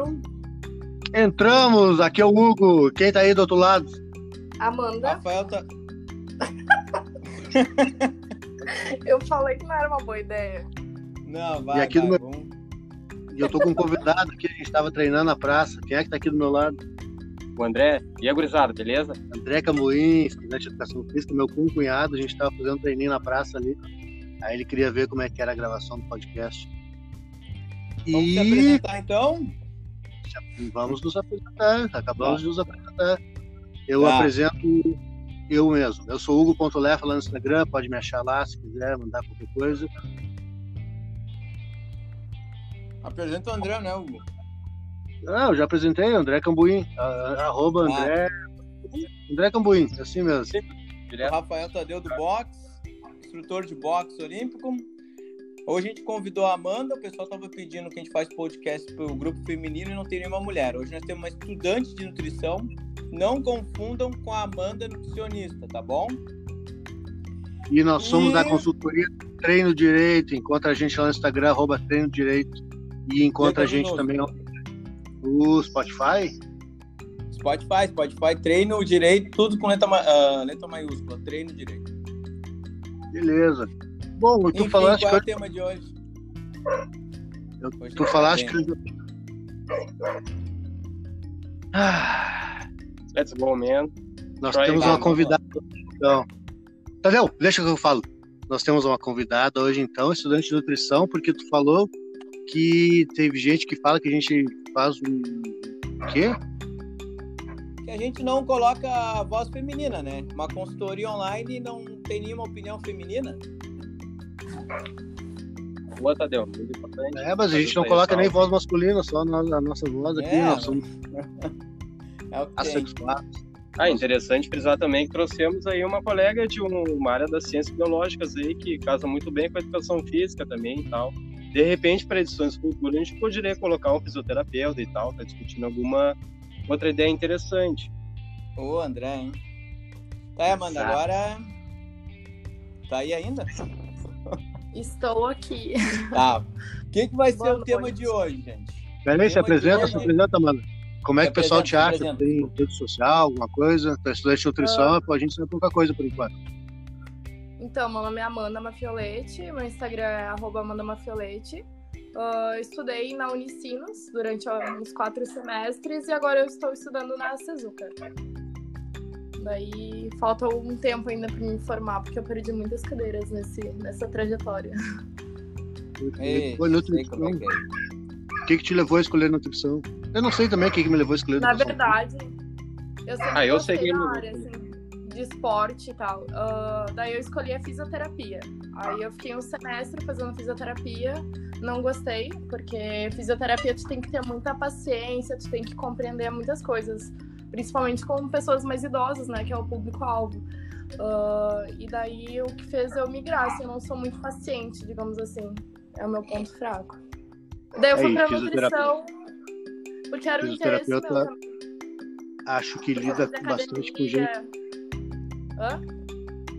entraram? Entramos, aqui é o Hugo. Quem tá aí do outro lado? Amanda. Rafael tá. Eu falei que não era uma boa ideia. Não, vai. E aqui vai, no meu- vamos- E eu tô com um convidado aqui, a gente tava treinando na praça. Quem é que tá aqui do meu lado? O André. E a gurizada, beleza? André Camoim, estudante de educação física, meu cunhado, a gente tava fazendo um treininho na praça ali. Aí ele queria ver como é que era a gravação do podcast. Vamos se E apresentar então? Vamos nos apresentar, acabamos Tá. de nos apresentar. Eu Tá. apresento eu mesmo. Eu sou Hugo Pontolefa lá no Instagram, pode me achar lá se quiser, mandar qualquer coisa. Apresenta o André, né, Hugo? Ah, eu já apresentei, André Cambuim, a- arroba Ah. André, André Cambuim, assim mesmo. O Direto. Rafael Tadeu do boxe, instrutor de boxe olímpico. Hoje a gente convidou a Amanda, o pessoal estava pedindo que a gente faz podcast para o grupo feminino e não tem nenhuma mulher. Hoje nós temos uma estudante de nutrição. Não confundam com a Amanda nutricionista, tá bom? E nós somos E- da consultoria Treino Direito. Encontra a gente lá no Instagram, arroba Treino Direito. E encontra a gente Treino também no Spotify. Spotify, Spotify, treino direito, tudo com letra, ah, letra maiúscula, treino direito. Beleza. Bom, tu Enfim, falaste qual é o que tema de hoje? eu- Hoje tu falaste que Ah, Let's go, man. nós Try temos uma convidada. Então, Tadeu, deixa que eu falo. Nós temos uma convidada hoje, então, estudante de nutrição, porque tu falou que teve gente que fala que a gente faz um o quê? Que a gente não coloca a voz feminina, né? Uma consultoria online não tem nenhuma opinião feminina. Boa, Tadeu. Muito importante. É, mas a gente não coloca nem voz masculina, só a nossa, voz aqui, É, nós somos É o que tem. assexuados. Ah, interessante frisar também que trouxemos aí uma colega de um- uma área das ciências biológicas aí, que casa muito bem com a educação física também e tal. De repente, para edições futuras, a gente poderia colocar um fisioterapeuta e tal, tá discutindo alguma outra ideia interessante. Ô, André, hein? Tá aí, Amanda, Exato. agora. Tá aí ainda? Estou aqui. Tá. O que, que vai ser Boa o tema noite. de hoje, gente? Peraí, se apresenta, se apresenta, mano. Como é que o pessoal te acha? se Tem rede social, alguma coisa? Tu é estudante de nutrição, a gente sabe pouca coisa por enquanto. Então, meu nome é Amanda Mafiolete, meu Instagram é arroba Amanda Mafiolete. Ah, estudei na Unicinos durante uns quatro semestres e agora eu estou estudando na Sezuca. Daí falta um tempo ainda para me formar, porque eu perdi muitas cadeiras nesse, nessa trajetória. Ei, Foi sei nutrição. é que é. O que, que te levou a escolher nutrição? Eu não sei também o que, que me levou a escolher Na nutrição. verdade, eu sempre Ah, eu gostei sei que da área, assim, de esporte e tal. Ah, daí eu escolhi a fisioterapia. Aí eu fiquei um semestre fazendo fisioterapia, não gostei, porque fisioterapia tu tem que ter muita paciência, tu tem que compreender muitas coisas, principalmente com pessoas mais idosas, né, que é o público-alvo. Ah, e daí o que fez eu migrar, assim, eu não sou muito paciente, digamos assim. É o meu ponto fraco. Daí eu fui Aí, pra nutrição, porque era o interesse meu também. Acho que lida bastante com gente. Hã?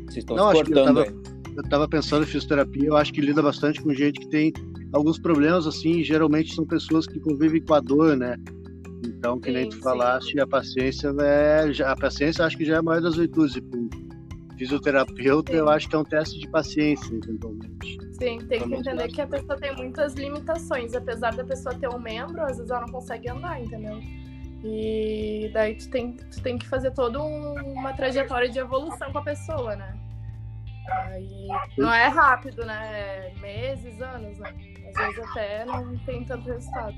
Vocês estão Não, acho que eu cortando tava- aí. Eu tava pensando em fisioterapia, eu acho que lida bastante com gente que tem alguns problemas, assim, e geralmente são pessoas que convivem com a dor, né? Então, que nem Sim, tu sim. falaste, a paciência é. A paciência acho que já é a maior das virtudes. Fisioterapeuta, Sim. eu acho que é um teste de paciência, eventualmente. Sim, tem que entender que a pessoa tem muitas limitações. Apesar da pessoa ter um membro, às vezes ela não consegue andar, entendeu? E daí tu tem, tu tem que fazer toda um- uma trajetória de evolução com a pessoa, né? Aí não é rápido, né? É meses, anos, né? Às vezes até não tem tanto resultado.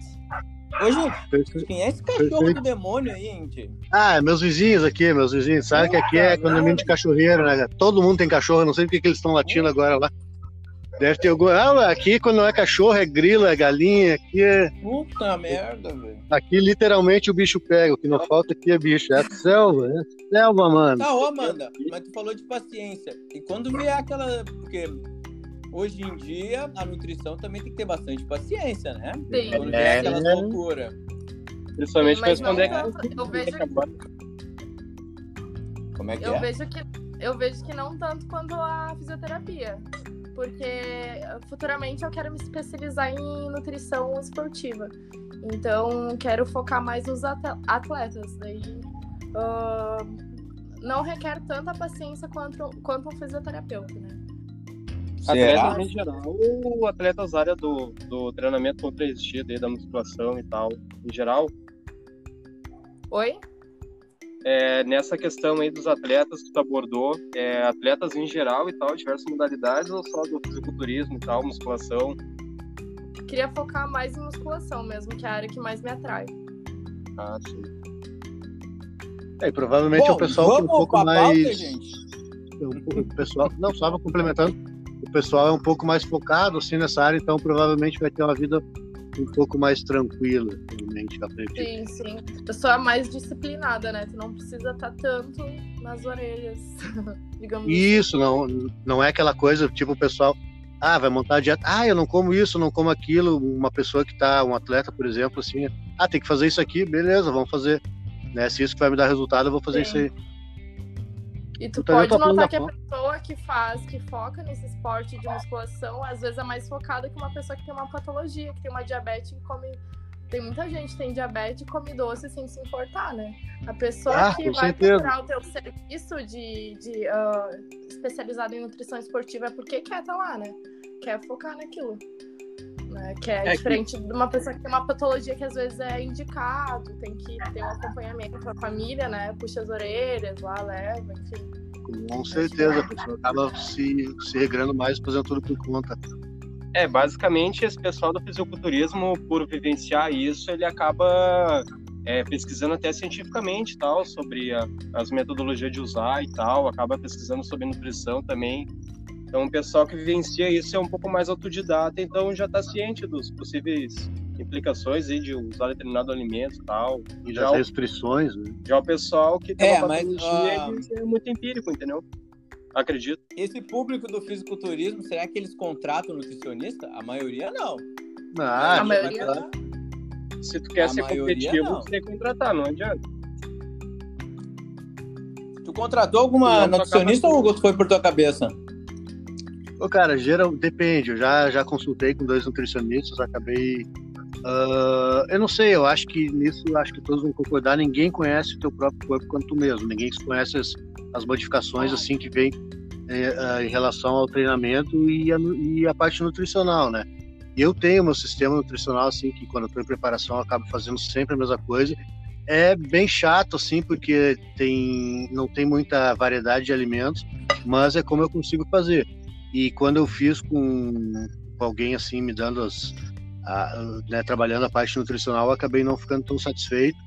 Ô, gente, quem é esse cachorro Perfeito. do demônio aí, gente? Ah, meus vizinhos aqui, meus vizinhos. Sabe que aqui é condomínio de cachorreiro, né? Todo mundo tem cachorro, não sei porque que eles estão latindo agora lá. Deve ter algum. Ah, mas aqui quando não é cachorro, é grilo, é galinha. Aqui, é... Puta merda, velho. aqui literalmente o bicho pega. O que não falta aqui é bicho. É selva, é selva, mano. Tá, ô Amanda, mas tu falou de paciência. E quando vier aquela. Porque hoje em dia a nutrição também tem que ter bastante paciência, né? Sim. Quando É. vier aquela loucura. Principalmente para Mas não responder tanto, eu vejo Como é que Eu é? vejo que eu vejo que não tanto quanto a fisioterapia, porque futuramente eu quero me especializar em nutrição esportiva. Então, quero focar mais nos atletas. Daí, uh, não requer tanta paciência quanto, quanto um fisioterapeuta, né? Atletas em geral, ou atletas área do, do treinamento com 3G, da musculação e tal, em geral? Oi? É, nessa questão aí dos atletas que tu abordou, é, atletas em geral e tal, diversas modalidades, ou só do fisiculturismo e tal, musculação? Queria focar mais em musculação mesmo, que é a área que mais me atrai. Ah, sim. É, provavelmente Bom, é o pessoal um pouco mais. Pauta, gente. O pessoal, não, só complementando, o pessoal é um pouco mais focado assim nessa área, então provavelmente vai ter uma vida um pouco mais tranquila, realmente, acredito. Sim, sim. A pessoa é mais disciplinada, né? Tu não precisa estar tá tanto nas orelhas, digamos assim. Isso, assim. não, não é aquela coisa, tipo, o pessoal, ah, vai montar a dieta, ah, eu não como isso, não como aquilo. Uma pessoa que tá, um atleta, por exemplo, assim, ah, tem que fazer isso aqui, beleza, vamos fazer. Né? Se isso que vai me dar resultado, eu vou fazer sim. isso aí. E tu então, pode notar que a pessoa que faz, que foca nesse esporte de musculação, às vezes é mais focada que uma pessoa que tem uma patologia, que tem uma diabetes e come. Tem muita gente que tem diabetes e come doce sem se importar, né? A pessoa ah, que vai certeza. procurar o teu serviço de, de uh, especializado em nutrição esportiva é porque quer estar tá lá, né? Quer focar naquilo. Né? Que é, é diferente que... de uma pessoa que tem uma patologia que às vezes é indicado, tem que ter um acompanhamento com a família, né? Puxa as orelhas lá, leva, enfim. Com certeza, a pessoa acaba se, se regrando mais fazendo tudo por conta. É, basicamente esse pessoal do fisiculturismo, por vivenciar isso, ele acaba é, pesquisando até cientificamente tal sobre a, as metodologias de usar e tal, acaba pesquisando sobre nutrição também. Então, o pessoal que vivencia isso é um pouco mais autodidata, então já está ciente dos possíveis implicações aí de usar determinado alimento e tal. E já as restrições, né? Já o pessoal que tem é, uma mas, uh... é muito empírico, entendeu? Acredito. Esse público do fisiculturismo, será que eles contratam nutricionista? A maioria não. Ah, a maioria não. Se tu quer a ser competitivo, não. você tem que contratar, não adianta. Tu contratou alguma nutricionista ou foi por tua cabeça? Ô, cara, geral, depende. Eu já, já consultei com dois nutricionistas, acabei. Uh, eu não sei, eu acho que nisso acho que todos vão concordar. Ninguém conhece o teu próprio corpo quanto tu mesmo. Ninguém conhece as, as modificações assim que vem uh, em relação ao treinamento e a, e a parte nutricional, né? Eu tenho meu sistema nutricional assim que quando eu estou em preparação eu acabo fazendo sempre a mesma coisa. É bem chato assim porque tem não tem muita variedade de alimentos, mas é como eu consigo fazer. E quando eu fiz com, alguém assim me dando as, a, né, trabalhando a parte nutricional, acabei não ficando tão satisfeito.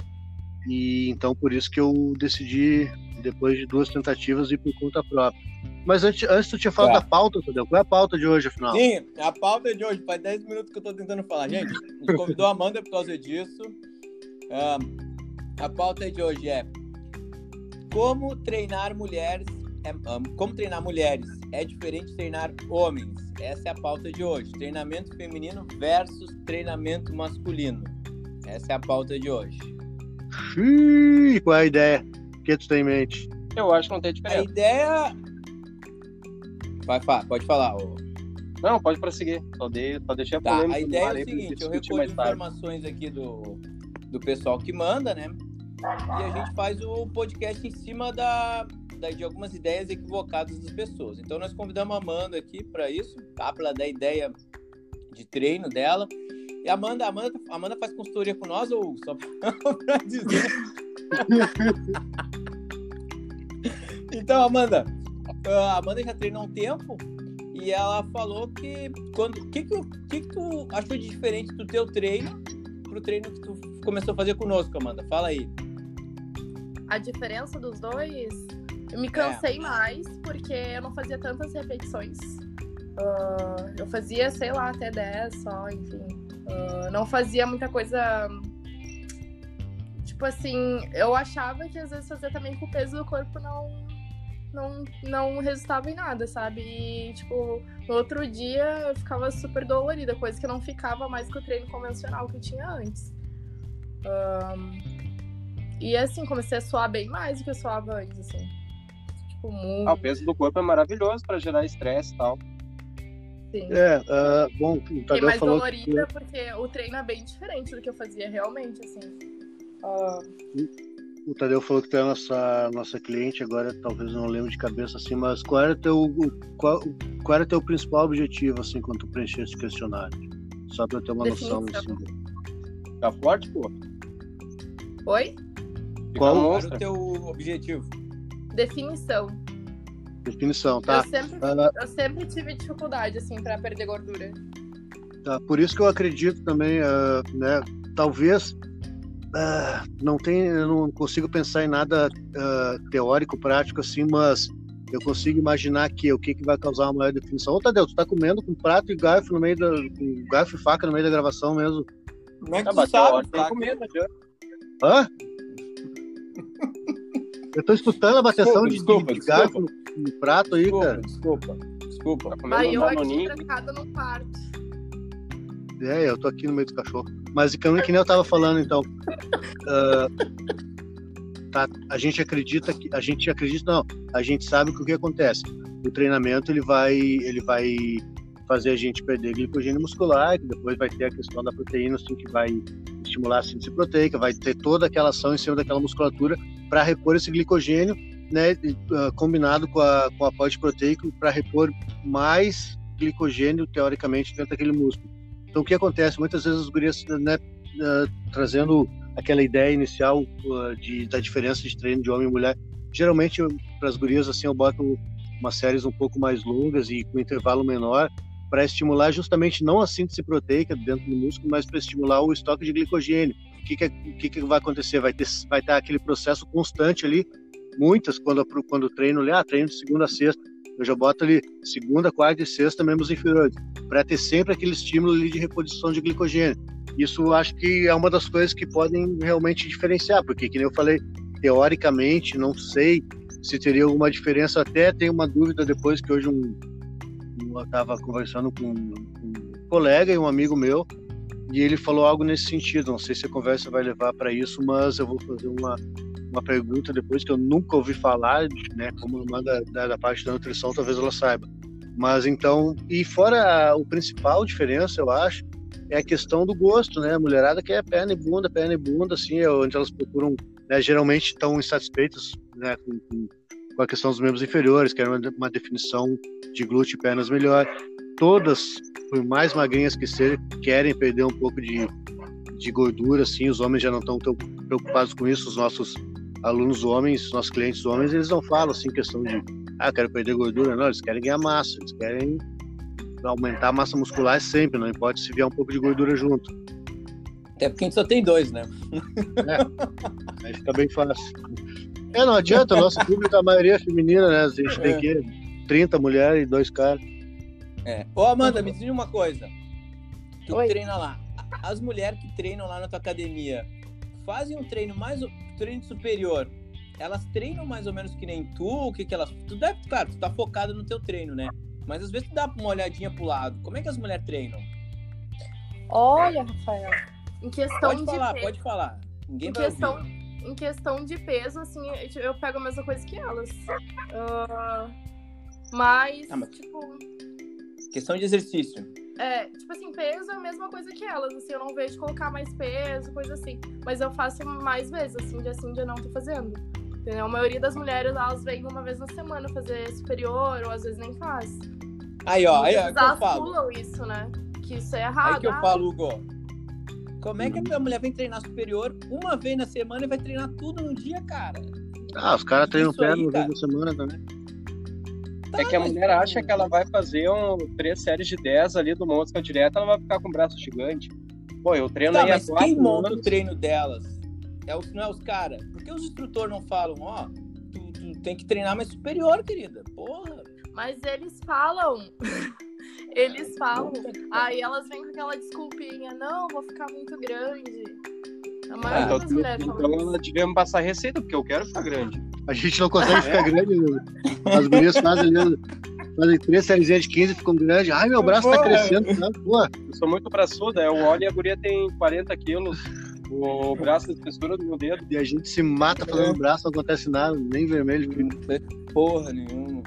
E então por isso que eu decidi, depois de duas tentativas, ir por conta própria. Mas antes, antes tu tinha falado é. da pauta, entendeu? Qual é a pauta de hoje, afinal? Sim, a pauta de hoje, faz 10 minutos que eu tô tentando falar. Gente, a convidou a Amanda por causa disso. Um, a pauta de hoje é como treinar mulheres é, como treinar mulheres é diferente de treinar homens. Essa é a pauta de hoje. Treinamento feminino versus treinamento masculino. Essa é a pauta de hoje. Xiii, qual é a ideia? O que tu tem em mente? Eu acho que não tem diferença. A ideia. Vai, pode falar. Ô. Não, pode prosseguir. Só, de, só deixar tá, A ideia é o seguinte: eu recolho informações aqui do, do pessoal que manda, né? E a gente faz o podcast em cima da, de algumas ideias equivocadas das pessoas. Então nós convidamos a Amanda aqui para isso, tá? Para dar ideia de treino dela. E a Amanda, Amanda, Amanda faz consultoria com nós ou só para dizer? então, Amanda, a Amanda já treina há um tempo e ela falou que quando que que, que que tu achou de diferente do teu treino pro treino que tu começou a fazer conosco, Amanda? Fala aí. A diferença dos dois eu me cansei é. mais porque eu não fazia tantas repetições. Uh, eu fazia, sei lá, até 10 só, enfim. Uh, não fazia muita coisa. Tipo assim, eu achava que às vezes fazer também com o peso do corpo não, não, não resultava em nada, sabe? E, tipo, no outro dia eu ficava super dolorida, coisa que não ficava mais com o treino convencional que eu tinha antes. Um, e assim, comecei a suar bem mais do que eu suava antes, assim. Ah, o peso do corpo é maravilhoso para gerar estresse e tal. Sim. É, uh, bom, o Tadeu mais falou dolorida porque o treino é bem diferente do que eu fazia realmente, assim. Ah, O Tadeu falou que tu é a nossa, nossa cliente, agora talvez não lembro de cabeça assim, mas qual era teu, o- qual, qual era teu principal objetivo assim quando tu preencheu esse questionário? Só pra eu ter uma noção Definição. assim. Tá forte, pô. Oi? Qual- Qual era o teu objetivo? Definição. Definição, tá? Eu, sempre, Ah, eu sempre tive dificuldade, assim, pra perder gordura. tá. Por isso que eu acredito também, ah, né? Talvez ah, não tem, eu não consigo pensar em nada teórico, prático assim, mas eu consigo imaginar que o que, que vai causar uma maior definição. Ô, Tadeu, tu tá comendo com prato e garfo no meio da. com garfo e faca no meio da gravação mesmo. Como é que Tá tu sabe, comida já. Hã? Eu tô escutando a bateção de, Desculpa, de desculpa, garfo no, no prato aí, Desculpa, cara. desculpa, desculpa. Tá Aí eu aqui trancada num quarto. É, eu tô aqui no meio do cachorro. Mas que nem que nem eu tava falando, então. Ah, tá, a gente acredita que. A gente acredita, não. A gente sabe que o que acontece. O treinamento ele vai, ele vai fazer a gente perder glicogênio muscular, que depois vai ter a questão da proteína, assim, que vai estimular a síntese proteica, vai ter toda aquela ação em cima daquela musculatura para repor esse glicogênio, né, ah, combinado com a, com o aporte proteico para repor mais glicogênio, teoricamente, dentro daquele músculo. Então, o que acontece? Muitas vezes as gurias, né, ah, trazendo aquela ideia inicial ah, de, da diferença de treino de homem e mulher, geralmente para as gurias, assim, eu boto umas séries um pouco mais longas e com intervalo menor, para estimular justamente não a síntese proteica dentro do músculo, mas para estimular o estoque de glicogênio. O que, que, é- o que, que vai acontecer? Vai ter, vai ter aquele processo constante ali. Muitas, quando, quando treino ali, ah, treino de segunda a sexta, eu já boto ali segunda, quarta e sexta, membros inferiores, para ter sempre aquele estímulo ali de reposição de glicogênio. Isso acho que é uma das coisas que podem realmente diferenciar, porque, que nem eu falei, teoricamente, não sei se teria alguma diferença. Até tenho uma dúvida depois que hoje um- eu estava conversando com um, colega e um amigo meu, e ele falou algo nesse sentido. Não sei se a conversa vai levar para isso, mas eu vou fazer uma, uma pergunta depois que eu nunca ouvi falar, né? Como uma da, da, da parte da nutrição, talvez ela saiba. Mas então, e fora a- o principal diferença, eu acho, é a questão do gosto, né? A mulherada quer perna e bunda, perna e bunda, assim, é onde elas procuram, né? Geralmente estão insatisfeitas, né? Com, com, com a questão dos membros inferiores, querem uma, uma definição de glúteo e pernas melhor. Todas, por mais magrinhas que sejam, querem perder um pouco de, de gordura, assim. Os homens já não estão tão preocupados com isso. Os nossos alunos homens, os nossos clientes homens, eles não falam assim questão de, ah, quero perder gordura, não. Eles querem ganhar massa, eles querem aumentar a massa muscular sempre, não importa se vier um pouco de gordura junto. Até porque a gente só tem dois, né? Aí fica bem fácil. É, não adianta, o nosso público, a maioria é feminina, né? A gente tem É. que 30 mulheres e dois caras. É. Ô, Amanda, me diz uma coisa. Tu Oi. treina lá. As mulheres que treinam lá na tua academia fazem um treino mais treino superior. Elas treinam mais ou menos que nem tu? O que que elas. Tu deve, claro, tu tá focada no teu treino, né? Mas às vezes tu dá uma olhadinha pro lado. Como é que as mulheres treinam? Olha, Rafael, em questão Pode de falar, pode falar. Ninguém em vai questão, ouvir. Em questão de peso, assim, eu eu pego a mesma coisa que elas. Ah, mas, Ah, mas- tipo, Questão de exercício. é, tipo assim, peso é a mesma coisa que elas, assim, eu não vejo colocar mais peso, coisa assim. Mas eu faço mais vezes, assim, dia sim, dia não tô fazendo. Entendeu? A maioria das mulheres, elas vêm uma vez na semana fazer superior, ou às vezes nem faz. Aí, ó, aí, ó, é que eu elas falo. isso, né? Que isso é errado. Aí que eu Ah, falo, Hugo. Como é que a mulher vem treinar superior uma vez na semana e vai treinar tudo num dia, cara? Ah, os caras treinam perna uma vez na semana também. É que a mas- mulher acha que ela vai fazer um, três séries de 10 ali do mosca direto, ela vai ficar com o braço gigante. Pô, eu treino Tá, aí mas quatro quem monta o anos. treino delas? É os, não é os caras? Por que os instrutores não falam, ó, tu, tu tem que treinar mais superior, querida? Porra. Mas eles falam. eles falam. Aí elas vêm com aquela desculpinha, não, vou ficar muito grande. A maioria Então, das mulheres então isso. passar receita, porque eu quero ficar grande. A gente não consegue ficar grande. né? As gurias fazem ali, fazem três sériezinhas de 15 e ficam grandes. Ai, meu braço tá Porra. crescendo. Tá? Pô, Eu sou muito braçuda, eu olho e a guria tem 40 quilos, o braço da espessura do meu dedo. e a gente se mata fazendo braço, não acontece nada, nem vermelho. Não tem porra nenhuma.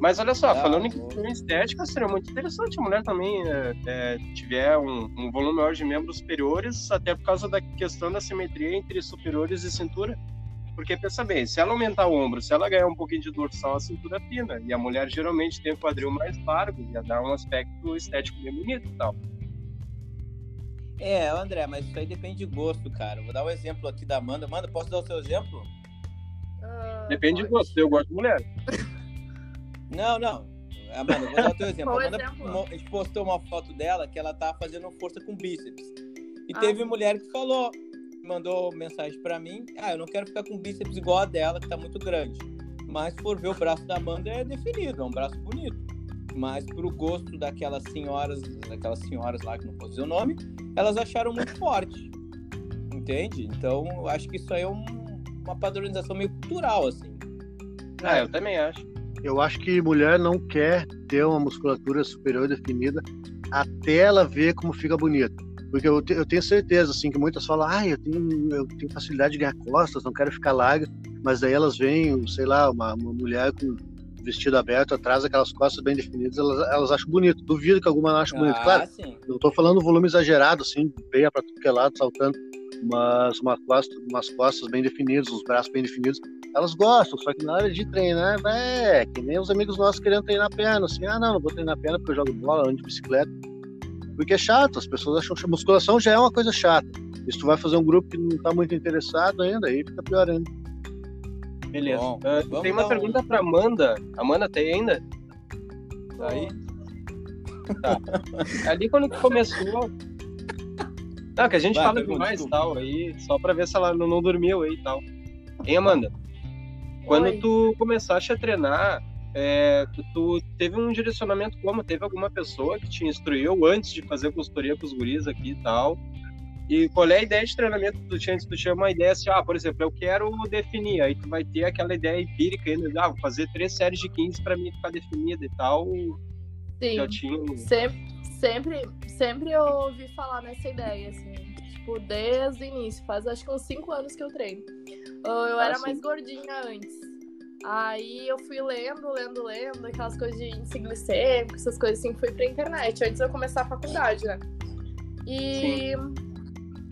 Mas olha só, Ah, falando em questão estética, seria muito interessante a mulher também é, é, tiver um, um volume maior de membros superiores, até por causa da questão da simetria entre superiores e cintura. Porque pensa bem, se ela aumentar o ombro, se ela ganhar um pouquinho de dorsal, a cintura fina. E a mulher geralmente tem o quadril mais largo, ia dar um aspecto estético bem bonito e tal. É, André, mas isso aí depende de gosto, cara. Vou dar um exemplo aqui da Amanda. Amanda, posso dar o seu exemplo? Ah, Depende de pode. gosto, eu gosto de mulher. Não, não. Amanda, vou dar o teu exemplo. Amanda, exemplo? a gente postou uma foto dela que ela tá fazendo força com bíceps. E Ah. teve mulher que falou, mandou mensagem pra mim, ah, eu não quero ficar com bíceps igual a dela, que tá muito grande. Mas por ver o braço da Amanda é definido, é um braço bonito. Mas pro gosto daquelas senhoras, daquelas senhoras lá que não posso dizer o nome, elas acharam muito forte. Entende? Então, eu acho que isso aí é um- uma padronização meio cultural, assim. Ah, eu também acho. Eu acho que mulher não quer ter uma musculatura superior definida até ela ver como fica bonito. Porque eu, te- eu tenho certeza, assim, que muitas falam, ah, eu tenho, eu tenho facilidade de ganhar costas, não quero ficar larga, mas daí elas veem, sei lá, uma, uma mulher com vestido aberto atrás, aquelas costas bem definidas, elas, elas acham bonito. Duvido que alguma não ache bonito. Ah, Claro, sim. não tô falando volume exagerado, assim, veia pra tudo que é lado, saltando, mas uma costa, umas costas bem definidas, os braços bem definidos, elas gostam, só que na hora de treinar, é que nem os amigos nossos querendo treinar perna, assim, ah, não, não vou treinar perna porque eu jogo bola, ando de bicicleta, porque é chato, as pessoas acham chato. musculação já é uma coisa chata, e se tu vai fazer um grupo que não tá muito interessado ainda, aí fica pior ainda. Beleza. Bom, vamos tem uma dar um- pergunta pra Amanda. Amanda, tem ainda? Tá aí? Ali quando começou. Não, que a gente Vai, fala demais e tal, aí, só pra ver se ela não, não dormiu aí e tal. Hein, Amanda? Quando Oi. tu começaste a treinar, é, tu, tu teve um direcionamento como? Teve alguma pessoa que te instruiu antes de fazer consultoria com os guris aqui e tal? E qual é a ideia de treinamento que tu tinha? Se tu tinha uma ideia assim, ah, por exemplo, eu quero definir, aí tu vai ter aquela ideia empírica ainda, ah, vou fazer três séries de 15 pra mim ficar definida e tal. Sim. Já tinha Sempre, sempre, sempre eu ouvi falar nessa ideia, assim. Tipo, desde o início. Faz acho que uns 5 anos que eu treino. Eu Ah, era sim. mais gordinha antes. Aí eu fui lendo, lendo, lendo, aquelas coisas de índice glicêmico, essas coisas assim, fui pra internet, antes de eu começar a faculdade, né? E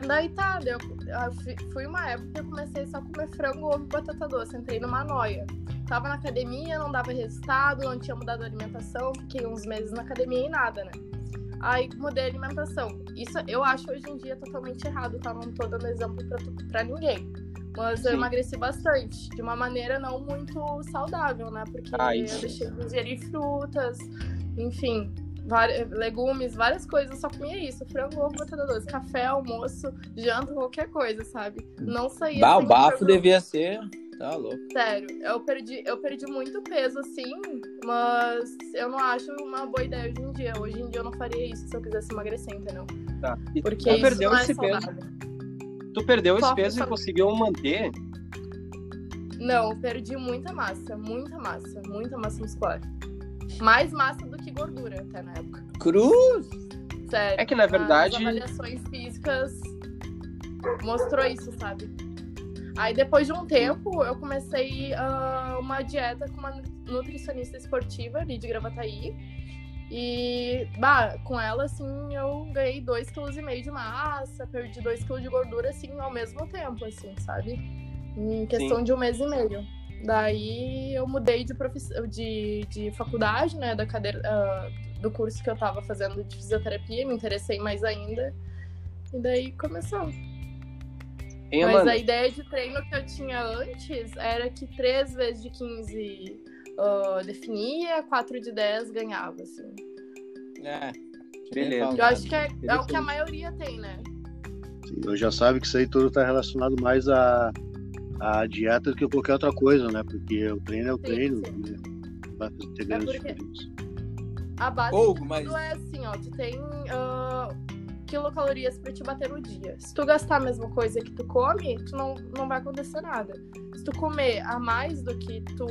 daí tá, eu, eu fui, fui uma época que eu comecei só a comer frango, ovo e batata doce, entrei numa noia. Tava na academia, não dava resultado, não tinha mudado a alimentação, fiquei uns meses na academia e nada, né? Aí mudei a alimentação. Isso eu acho hoje em dia totalmente errado, tá? Não tô dando exemplo pra, pra ninguém. Mas eu Sim. emagreci bastante, de uma maneira não muito saudável, né? Porque Ah, eu deixei de ingerir frutas, enfim, legumes, várias coisas, só comia isso, frango, ovo, batata doce, café, almoço, janta, qualquer coisa, sabe? Não saía Bah, o bafo devia ser. Tá louco. Sério, eu perdi, eu perdi muito peso, assim, mas eu não acho uma boa ideia hoje em dia. Hoje em dia eu não faria isso se eu quisesse emagrecer, entendeu? Tá. E Porque tu perdeu é esse peso. saudável. Tu perdeu esse peso e conseguiu manter? Não, eu perdi muita massa, muita massa, muita massa muscular. Mais massa do que gordura até na época. Cruz! É Sério. que, na verdade- As avaliações físicas mostrou isso, sabe? Aí depois de um tempo eu comecei ah, uma dieta com uma nutricionista esportiva ali de Gravataí. E, bah, com ela, assim, eu ganhei 2,5 kg de massa, perdi 2 kg de gordura, assim, ao mesmo tempo, assim, sabe? Em questão de um mês e meio. Daí eu mudei de, profiss... de, de faculdade, né, da cadeira, ah, do curso que eu tava fazendo de fisioterapia, me interessei mais ainda. E daí começou. Hein, Mas Amanda? a ideia de treino que eu tinha antes era que 3 vezes de 15 ah, definia, 4 de 10 ganhava, assim. É. Beleza. Eu acho que é, é o que a maioria tem, né? Sim, eu já sabe que isso aí tudo está relacionado mais à, à dieta do que qualquer outra coisa, né? Porque o treino é o Sim, treino, sim. né? vai ter grandes porque-. A base tudo mas- é assim, ó, tu tem ah, quilocalorias pra te bater no dia. Se tu gastar a mesma coisa que tu come, tu não, não vai acontecer nada. Se tu comer a mais do que tu,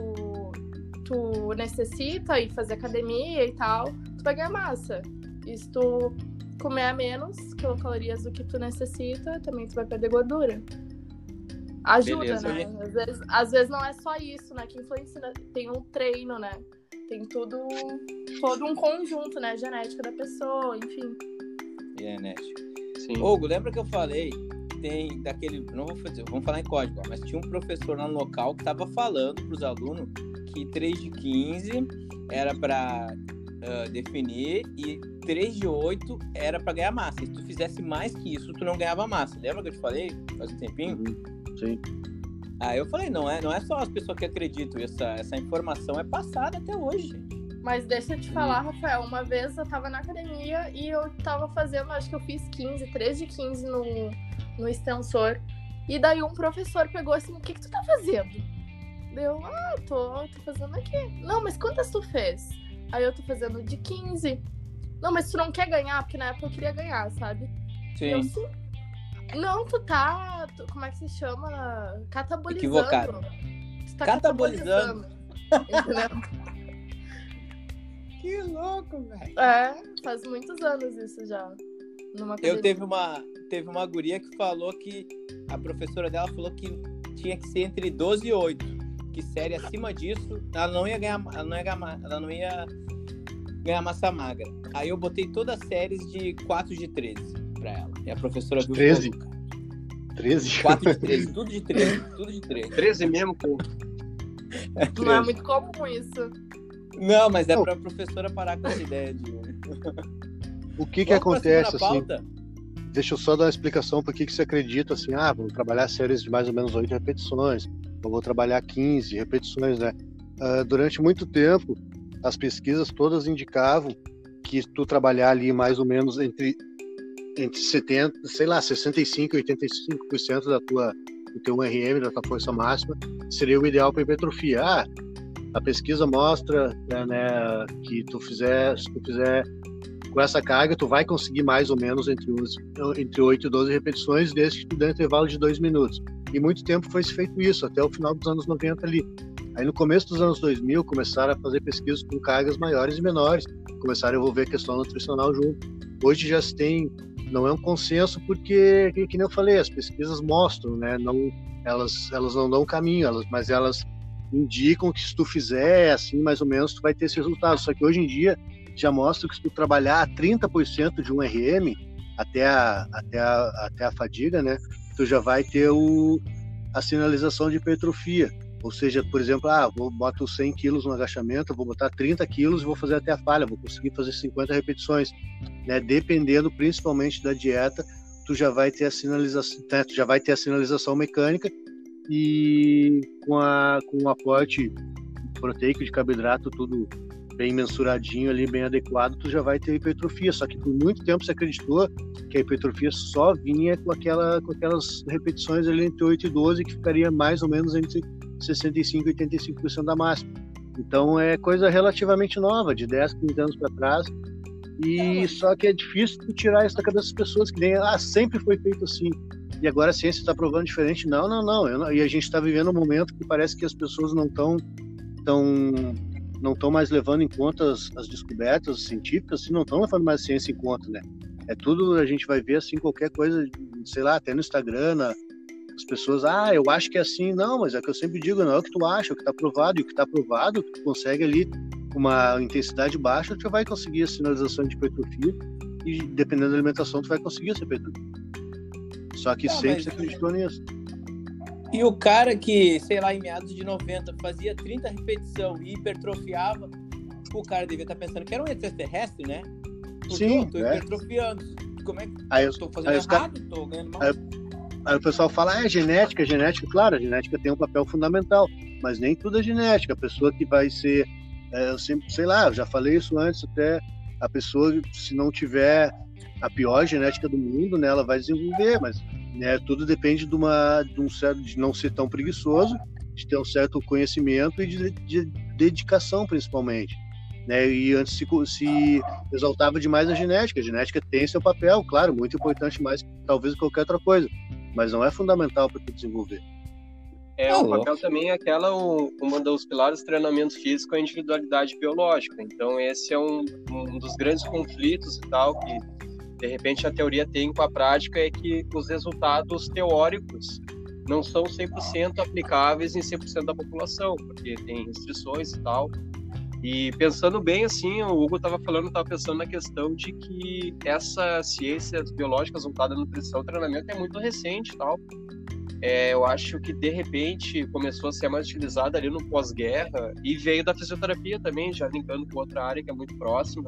tu necessita e fazer academia e tal, tu vai ganhar massa. E se tu comer a menos quilocalorias do que tu necessita, também tu vai perder gordura. Ajuda, Beleza, né? Às vezes, às vezes não é só isso, né? Que influencia, tem um treino, né? Tem tudo, todo um conjunto, né? Genética da pessoa, enfim. Genética. Sim. Hugo, lembra que eu falei? Tem daquele. Não vou fazer, vamos falar em código, mas tinha um professor lá no local que estava falando para os alunos que 3 de 15 era para definir e 3 de 8 era para ganhar massa. E se tu fizesse mais que isso, tu não ganhava massa. Lembra que eu te falei faz um tempinho? Uhum. Sim. Aí eu falei, não é, não é só as pessoas que acreditam, essa, essa informação é passada até hoje, gente. Mas deixa eu te falar, Rafael, uma vez eu tava na academia e eu tava fazendo, acho que eu fiz 15, 3 de 15 no, no extensor. E daí um professor pegou assim, o que que tu tá fazendo? Deu, ah, tô, tô fazendo aqui. Não, mas quantas tu fez? Aí eu tô fazendo de 15. Não, mas tu não quer ganhar, porque na época eu queria ganhar, sabe? Eu Sim. sim. Não, tu tá. tu- como é que se chama? Catabolizando. Equivocado. Tu tá Catabolizando. catabolizando. Que louco, velho. É, faz muitos anos isso já. Numa Eu teve uma, teve uma guria que falou que a professora dela falou que tinha que ser entre 12 e 8. Que série acima disso, ela não ia ganhar, ela não ia ganhar, ela não ia ganhar massa magra. Aí eu botei todas as séries de 4 de 13 pra ela. E a professora viu 13? ficou louca. 13? 4 de 13, tudo de 13, tudo de 13. 13 mesmo, pô. Não é muito comum isso. Não, mas é Não. pra professora parar com essa ideia de. O que que Vamos acontece, assim? Deixa eu só dar uma explicação por que que você acredita, assim, ah, vou trabalhar séries de mais ou menos 8 repetições, eu vou trabalhar 15 repetições, né? Ah, durante muito tempo, as pesquisas todas indicavam que tu trabalhar ali mais ou menos entre, entre 70, sei lá, 65 e 85% da tua, do teu RM, da tua força máxima, seria o ideal para hipertrofia. Ah, a pesquisa mostra né, né, que tu fizer, se tu fizer com essa carga, tu vai conseguir mais ou menos entre, os, entre 8 e 12 repetições, desde que tu dê um intervalo de 2 minutos. E muito tempo foi feito isso, até o final dos anos 90 ali. Aí no começo dos anos 2000, começaram a fazer pesquisas com cargas maiores e menores, começaram a envolver a questão nutricional junto. Hoje já se tem, não é um consenso, porque, que, que nem eu falei, as pesquisas mostram, né? Não, elas, elas não dão caminho, elas, mas elas indicam que se tu fizer assim, mais ou menos, tu vai ter esse resultado. Só que hoje em dia, já mostra que se tu trabalhar 30% de um RM até a, até, a, até a fadiga, né, tu já vai ter o, a sinalização de hipertrofia. Ou seja, por exemplo, ah, vou boto 100 quilos no agachamento, vou botar 30 quilos e vou fazer até a falha, vou conseguir fazer 50 repetições. Né, dependendo principalmente da dieta, tu já vai ter a sinalização, né, tu já vai ter a sinalização mecânica e com, a, com o aporte proteico de carboidrato, tudo bem mensuradinho ali, bem adequado, tu já vai ter hipertrofia. Só que por muito tempo você acreditou que a hipertrofia só vinha com, aquela, com aquelas repetições ali entre 8 e 12, que ficaria mais ou menos entre 65 e 85% da máxima. Então é coisa relativamente nova, de 10, 15 anos para trás. E só que é difícil tirar isso da cabeça das pessoas, que nem, ah, sempre foi feito assim. E agora a ciência está provando diferente. Não, não, não. E a gente está vivendo um momento que parece que as pessoas não estão tão, não estão mais levando em conta as, as descobertas científicas, assim, não estão levando mais a ciência em conta, né? É tudo, a gente vai ver assim, qualquer coisa, sei lá, até no Instagram, na, as pessoas, ah, eu acho que é assim, não, mas é que eu sempre digo, não é o que tu acha, é o que está provado, e o que está provado, tu consegue ali uma intensidade baixa, tu vai conseguir a sinalização de hipertrofia, e dependendo da alimentação, tu vai conseguir essa hipertrofia. Só que Não, sempre mas- se acreditou nisso. E o cara que, sei lá, em meados de 90 fazia 30 repetição e hipertrofiava, o cara devia estar pensando que era um extraterrestre, né? Porque Sim, eu tô é. hipertrofiando. Como é que Aí eu tô fazendo aí errado? Tô ganhando mal? Aí- Aí o pessoal fala, ah, é genética, genética, claro, a genética tem um papel fundamental, mas nem tudo é genética. A pessoa que vai ser, é, eu sempre, sei lá, eu já falei isso antes até, a pessoa, se não tiver a pior genética do mundo, né, ela vai desenvolver, mas né, tudo depende de, uma, de um certo, de não ser tão preguiçoso, de ter um certo conhecimento e de, de dedicação, principalmente. Né, e antes se, se exaltava demais a genética. A genética tem seu papel, claro, muito importante, mais talvez qualquer outra coisa mas não é fundamental para tu desenvolver. É, o papel também é aquela, o, uma dos pilares do treinamento físico é a individualidade biológica. Então, esse é um, um dos grandes conflitos e tal, que de repente a teoria tem com a prática, é que os resultados teóricos não são 100% aplicáveis em 100% da população, porque tem restrições e tal. E pensando bem, assim, o Hugo estava falando, estava pensando na questão de que essa ciência biológica voltada à nutrição e treinamento é muito recente e tal. É, eu acho que de repente começou a ser mais utilizada ali no pós-guerra e veio da fisioterapia também, já linkando com outra área que é muito próxima.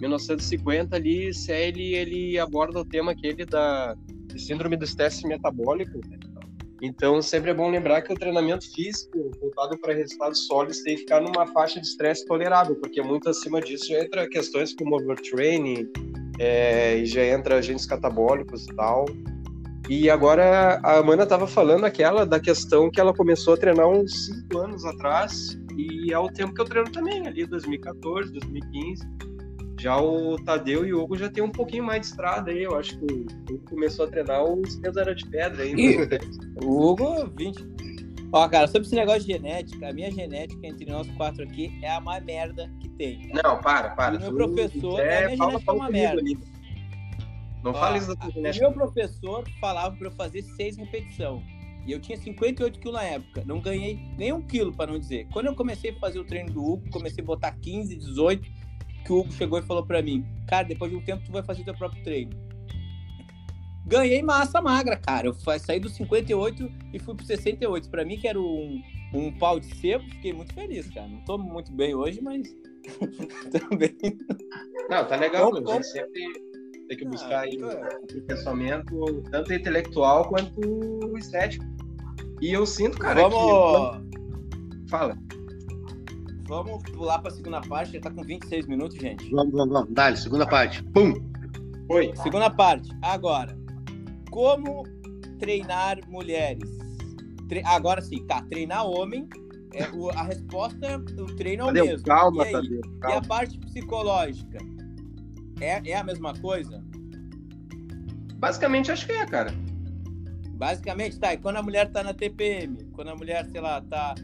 1950 ali, Selle ele aborda o tema aquele da síndrome do estresse metabólico. Então sempre é bom lembrar que o treinamento físico voltado para resultados sólidos tem que ficar numa faixa de estresse tolerável, porque muito acima disso já entra questões como overtraining, é, e já entra agentes catabólicos e tal. E agora a Amanda estava falando aquela da questão que ela começou a treinar uns 5 anos atrás, e é o tempo que eu treino também, ali 2014, 2015. Já o Tadeu e o Hugo já tem um pouquinho mais de estrada aí, eu acho que o Hugo começou a treinar os pesos era de pedra ainda. E o Hugo, 20. Ó, cara, sobre esse negócio de genética, a minha genética entre nós quatro aqui é a mais merda que tem. Não, para, para. O meu professor, a minha genética é uma merda. Ali. Não Ó, fale isso da tua O genética. meu professor falava pra eu fazer seis repetições. E eu tinha 58 quilos na época. Não ganhei nem um quilo, pra não dizer. Quando eu comecei a fazer o treino do Hugo, comecei a botar 15, 18, que o Hugo chegou e falou pra mim, cara, depois de um tempo tu vai fazer teu próprio treino. Ganhei massa magra, cara. Eu saí dos 58 e fui pro 68. Pra mim, que era um, um pau de sebo, fiquei muito feliz, cara. Não tô muito bem hoje, mas também. Não, tá legal, bom. a gente sempre tem que buscar aí Ah, um aperfeiçoamento tanto intelectual quanto estético. E eu sinto, cara, que... Vamos, Fala. Vamos pular pra segunda parte, já tá com 26 minutos, gente. Vamos, vamos, vamos. Dale, segunda parte. Pum! Oi. Segunda parte. Agora, como treinar mulheres? Tre- Agora sim, tá. Treinar homem, é, o- a resposta, o treino é o mesmo. calma, e? Tadeu, e a calma. parte psicológica? É, é a mesma coisa? Basicamente, acho que é, cara. Basicamente, tá. E quando a mulher tá na TPM, quando a mulher, sei lá, tá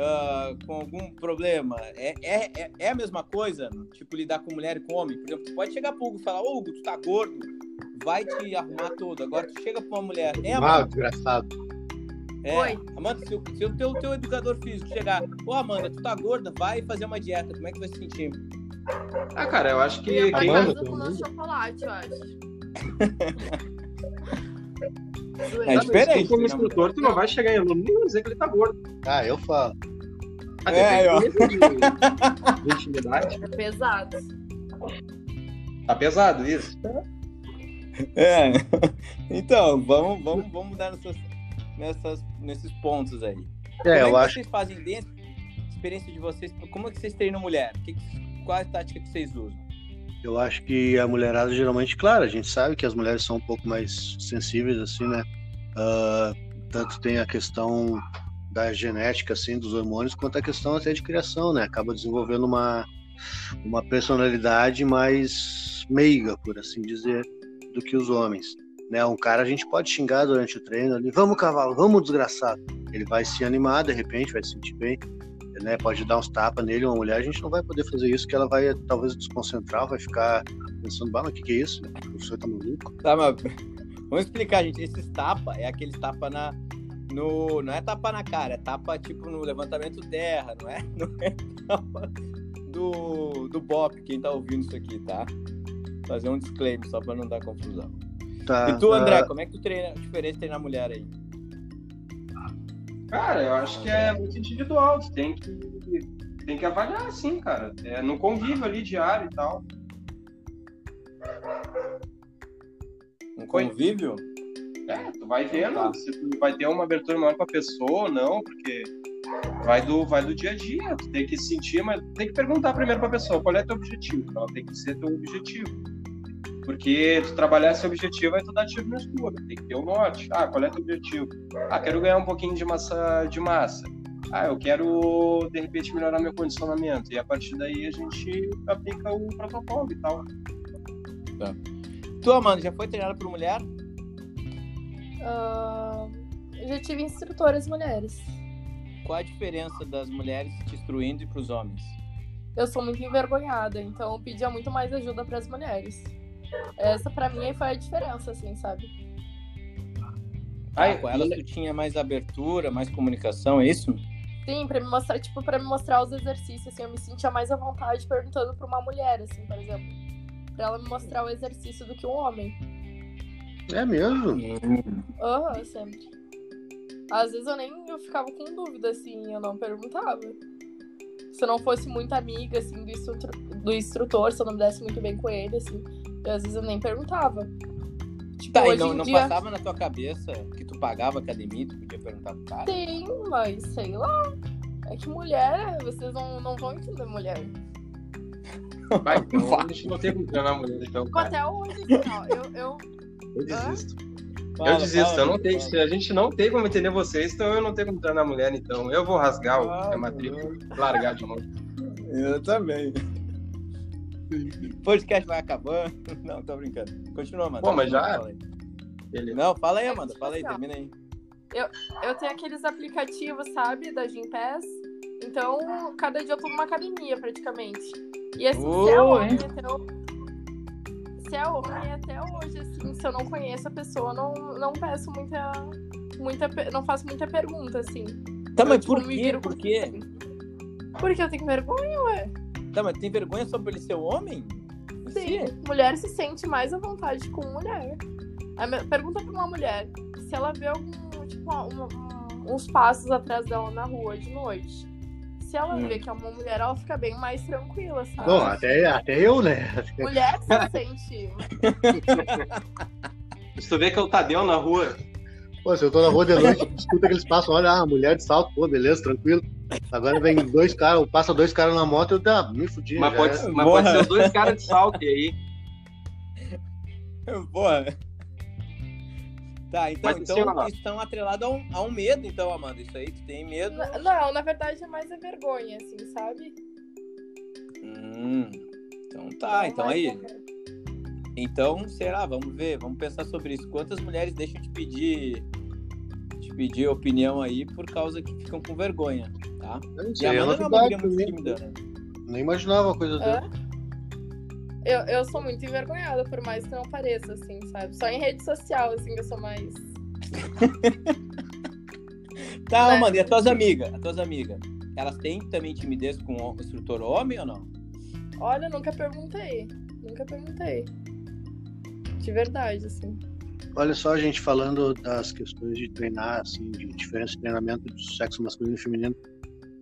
ah, com algum problema, é, é, é, é a mesma coisa? Tipo, lidar com mulher e com homem? Por exemplo, tu pode chegar pro Hugo e falar, ô Hugo, tu tá gordo, vai te arrumar todo. Agora tu chega pra uma mulher, é a Ah, desgraçado. É, Oi. Amanda, se o, se o teu, teu educador físico chegar, ô Amanda, tu tá gorda, vai fazer uma dieta, como é que tu vai se sentir? Ah, cara, eu acho que... Quem- Amanda, casa chocolate, eu acho. É diferente, tu como né, instrutor, tu não vai chegar em aluno e dizer que ele tá gordo. Ah, eu falo. Ah, É, nível de- de intimidade. É pesado. Tá pesado isso. É. Então, vamos, vamos, vamos mudar nessas, nessas, nesses pontos aí. como É, é eu que acho. vocês fazem dentro, experiência de vocês, como é que vocês treinam mulher? Que- qual é a tática que vocês usam? Eu acho que a mulherada geralmente, claro, a gente sabe que as mulheres são um pouco mais sensíveis, assim, né? Ah, tanto tem a questão da genética, assim, dos hormônios, quanto a questão até de criação, né? Acaba desenvolvendo uma, uma personalidade mais meiga, por assim dizer, do que os homens. Né? Um cara a gente pode xingar durante o treino ali, vamos cavalo, vamos desgraçado. Ele vai se animar, de repente, vai se sentir bem, né? Pode dar uns tapas nele, uma mulher, a gente não vai poder fazer isso, que ela vai talvez desconcentrar, vai ficar pensando, bah, mas o que, que é isso? O professor tá maluco? Tá, mas vamos explicar, gente. Esses tapa é aqueles tapa na. No, não é tapa na cara, é tapa tipo no levantamento terra, não é? Não é tapa do, do Bop, quem tá ouvindo isso aqui, tá? Fazer um disclaimer só pra não dar confusão. Tá, E tu, André, ah, como é que tu treina a diferença de treinar mulher aí? Cara, eu acho que é muito individual. Tu tem que, tem que avaliar, assim, cara. É no convívio ali diário e tal. Um convívio? É, tu vai vendo Tá. se tu vai ter uma abertura maior pra pessoa ou não, porque vai do, vai do dia a dia. Tu tem que sentir, mas tem que perguntar primeiro pra pessoa qual é teu objetivo. Ela tem que ser teu objetivo. Porque tu trabalhar esse objetivo é tu dar tiro na escura. Tem que ter o norte. Ah, qual é teu objetivo? Ah, quero ganhar um pouquinho de massa de massa. Ah, eu quero, de repente, melhorar meu condicionamento. E a partir daí a gente aplica o protocolo e tal. Tu, Amanda, já foi treinada por mulher? Eu já tive instrutoras mulheres. Qual a diferença das mulheres te instruindo e pros homens? Eu sou muito envergonhada, então eu pedia muito mais ajuda para as mulheres. Essa pra mim foi a diferença, assim, sabe? Ah, com elas tu tinha mais abertura, mais comunicação, é isso? Sim, pra me mostrar, tipo, pra me mostrar os exercícios, assim, eu me sentia mais à vontade perguntando pra uma mulher, assim, por exemplo. Pra ela me mostrar o exercício do que um homem. É mesmo? Aham, uhum, sempre. Às vezes eu nem eu ficava com dúvida, assim, eu não perguntava. Se eu não fosse muito amiga, assim, do instrutor, do instrutor se eu não me desse muito bem com ele, assim, eu, às vezes eu nem perguntava. Tipo, tá, e não, não dia... passava na tua cabeça que tu pagava academia, tu podia perguntar pro cara? Sim, mas sei lá. É que mulher, vocês não, não vão entender mulher. Vai, então, a gente não tem como treinar mulher, então. Até hoje, assim, eu, eu... eu desisto. Fala, eu desisto, fala, eu não tenho, se a gente não tem como entender vocês, então eu não tenho como treinar mulher, então eu vou rasgar ah, o matrícula, largar de mão. Eu também. O podcast vai acabando. Não, tô brincando. Continua, Amanda. Pô, mas já. Ele... Não, fala aí, Amanda. Fala aí, termina aí. Eu, eu tenho aqueles aplicativos, sabe, da Gympass. Então, cada dia eu tô numa academia, praticamente. E assim, oh, é homem, até, se é homem, até hoje, assim, se eu não conheço a pessoa, não, não peço muita, muita. Não faço muita pergunta, assim. Tá, mas tipo, por quê? Por quê? Porque eu tenho vergonha, ué. Tá, mas tem vergonha sobre ele ser homem? Sim, mulher se sente mais à vontade com mulher. Pergunta pra uma mulher se ela vê algum, tipo, um, um, uns passos atrás dela na rua de noite. Se ela hum. vê que é uma mulher, ela fica bem mais tranquila, sabe? Bom, até, até eu, né? Mulher se sente. se tu vê que é o Tadeu na rua. Pô, se eu tô na rua de noite, escuta aqueles passos, olha, ah, mulher de salto, pô, beleza, tranquilo. Agora vem dois caras, passa dois caras na moto, eu tá, me fudi. Mas, pode, é. mas pode ser os dois caras de salto aí. Boa. Tá, então, Mas, então assim, estão atrelados a um, a um medo, então, Amanda. Isso aí, tu tem medo? Não, na verdade é mais a vergonha, assim, sabe? Hum, então tá, não, então aí. Então, será? Vamos ver, vamos pensar sobre isso. Quantas mulheres deixam de pedir de pedir opinião aí por causa que ficam com vergonha, tá? e a Amanda é uma mulher muito tímida, né? Nem imaginava uma coisa dessa. Eu, eu sou muito envergonhada, por mais que não pareça, assim, sabe? Só em rede social, assim, eu sou mais. tá, né? mano, e as tuas amigas? As tuas amigas, elas têm também timidez com o instrutor homem ou não? Olha, nunca perguntei. Nunca perguntei. De verdade, assim. Olha só, a gente falando das questões de treinar, assim, de diferença de treinamento do sexo masculino e feminino.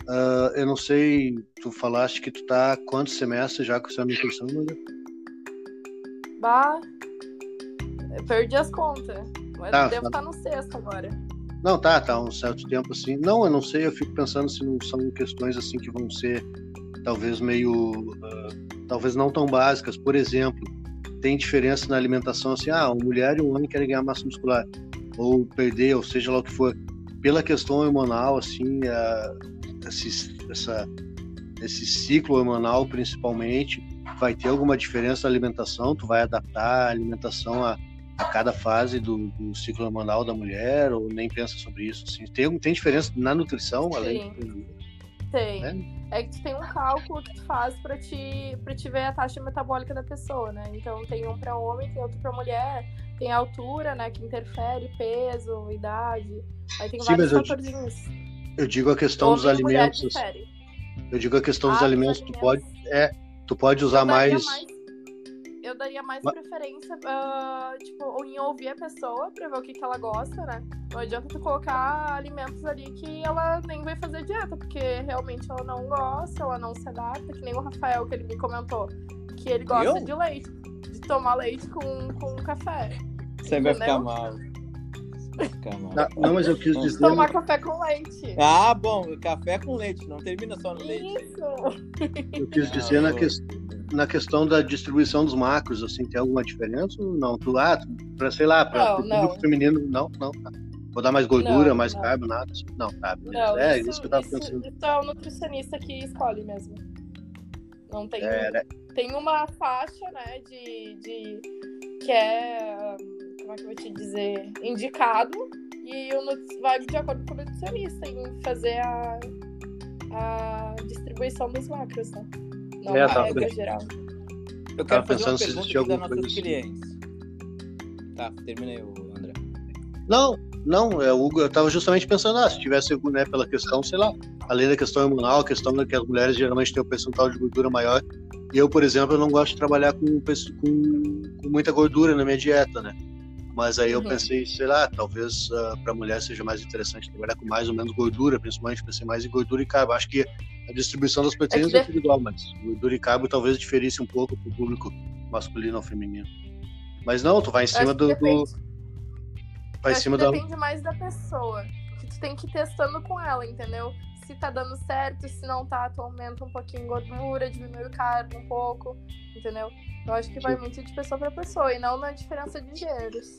Uh, eu não sei, tu falaste que tu tá quantos semestres já com essa nutrição, mulher? Bah, perdi as contas. Mas tá, devo tá. estar no sexto agora. Não, tá, tá um certo tempo assim. Não, eu não sei, eu fico pensando se não são questões assim que vão ser talvez meio. Uh, talvez não tão básicas. Por exemplo, tem diferença na alimentação assim, ah, uma mulher e um homem querem ganhar massa muscular, ou perder, ou seja lá o que for. Pela questão hormonal, assim, uh, esse, essa, esse ciclo hormonal principalmente, vai ter alguma diferença na alimentação, tu vai adaptar a alimentação a, a cada fase do, do, ciclo hormonal da mulher, ou nem pensa sobre isso? Assim? Tem, tem diferença na nutrição, Sim. além do... Tem. É? é? que tu tem um cálculo que tu faz para te, pra te ver a taxa metabólica da pessoa, né? Então tem um para homem, tem outro para mulher, tem a altura, né, que interfere, peso, idade. Aí tem Sim, vários fatorzinhos. Eu, eu digo a questão dos alimentos. Eu digo a questão ah, dos alimentos, alimentos, tu pode. É, Tu pode usar mais... mais... Eu daria mais Mas... preferência, uh, tipo, em ouvir a pessoa pra ver o que, que ela gosta, né? Não adianta tu colocar alimentos ali que ela nem vai fazer dieta, porque realmente ela não gosta, ela não se adapta, que nem o Rafael que ele me comentou, que ele gosta Eu? de leite, de tomar leite com, com café. Você vai ficar mal. Não, não, mas eu quis dizer. Tomar café com leite. Ah, bom, café com leite, não termina só no Isso. leite. Eu quis dizer na, que, na questão da distribuição dos macros, assim, tem alguma diferença? Não, tu, ah, pra, sei lá, para o público feminino, não, não, tá. Vou dar mais gordura, não, mais não. carbo, nada assim. Não, tá, Não, é isso, isso, que eu tava isso, pensando. Isso é o nutricionista que escolhe mesmo. Não tem. É, né? Tem uma faixa, né, de, de que é como é que eu vou te dizer, indicado e o vai de acordo com o nutricionista em fazer a, a distribuição dos macros, né? Não é, a tá, regra geral. Eu quero fazer uma pergunta aqui das nossas assim. clientes. Tá, terminei, André. Não, Não, é, eu, eu tava justamente pensando, ah, se tivesse, né, pela questão, sei lá, além da questão hormonal, a questão de que as mulheres geralmente têm um percentual de gordura maior. Eu, por exemplo, eu não gosto de trabalhar com, com, com muita gordura na minha dieta, né? Mas aí eu uhum. pensei, sei lá, talvez uh, ah, para mulher seja mais interessante trabalhar com mais ou menos gordura, principalmente pensei mais em gordura e carbo. Acho que a distribuição das proteínas é, é tudo igual, mas gordura e carbo talvez diferisse um pouco para o público masculino ou feminino. Mas não, tu vai em cima do, do, Vai em cima da. Depende mais da pessoa. Que tu tem que ir testando com ela, entendeu? Se tá dando certo, se não tá, tu aumenta um pouquinho gordura, diminui o carbo um pouco, entendeu? Eu acho que vai muito de pessoa para pessoa e não na diferença de gêneros.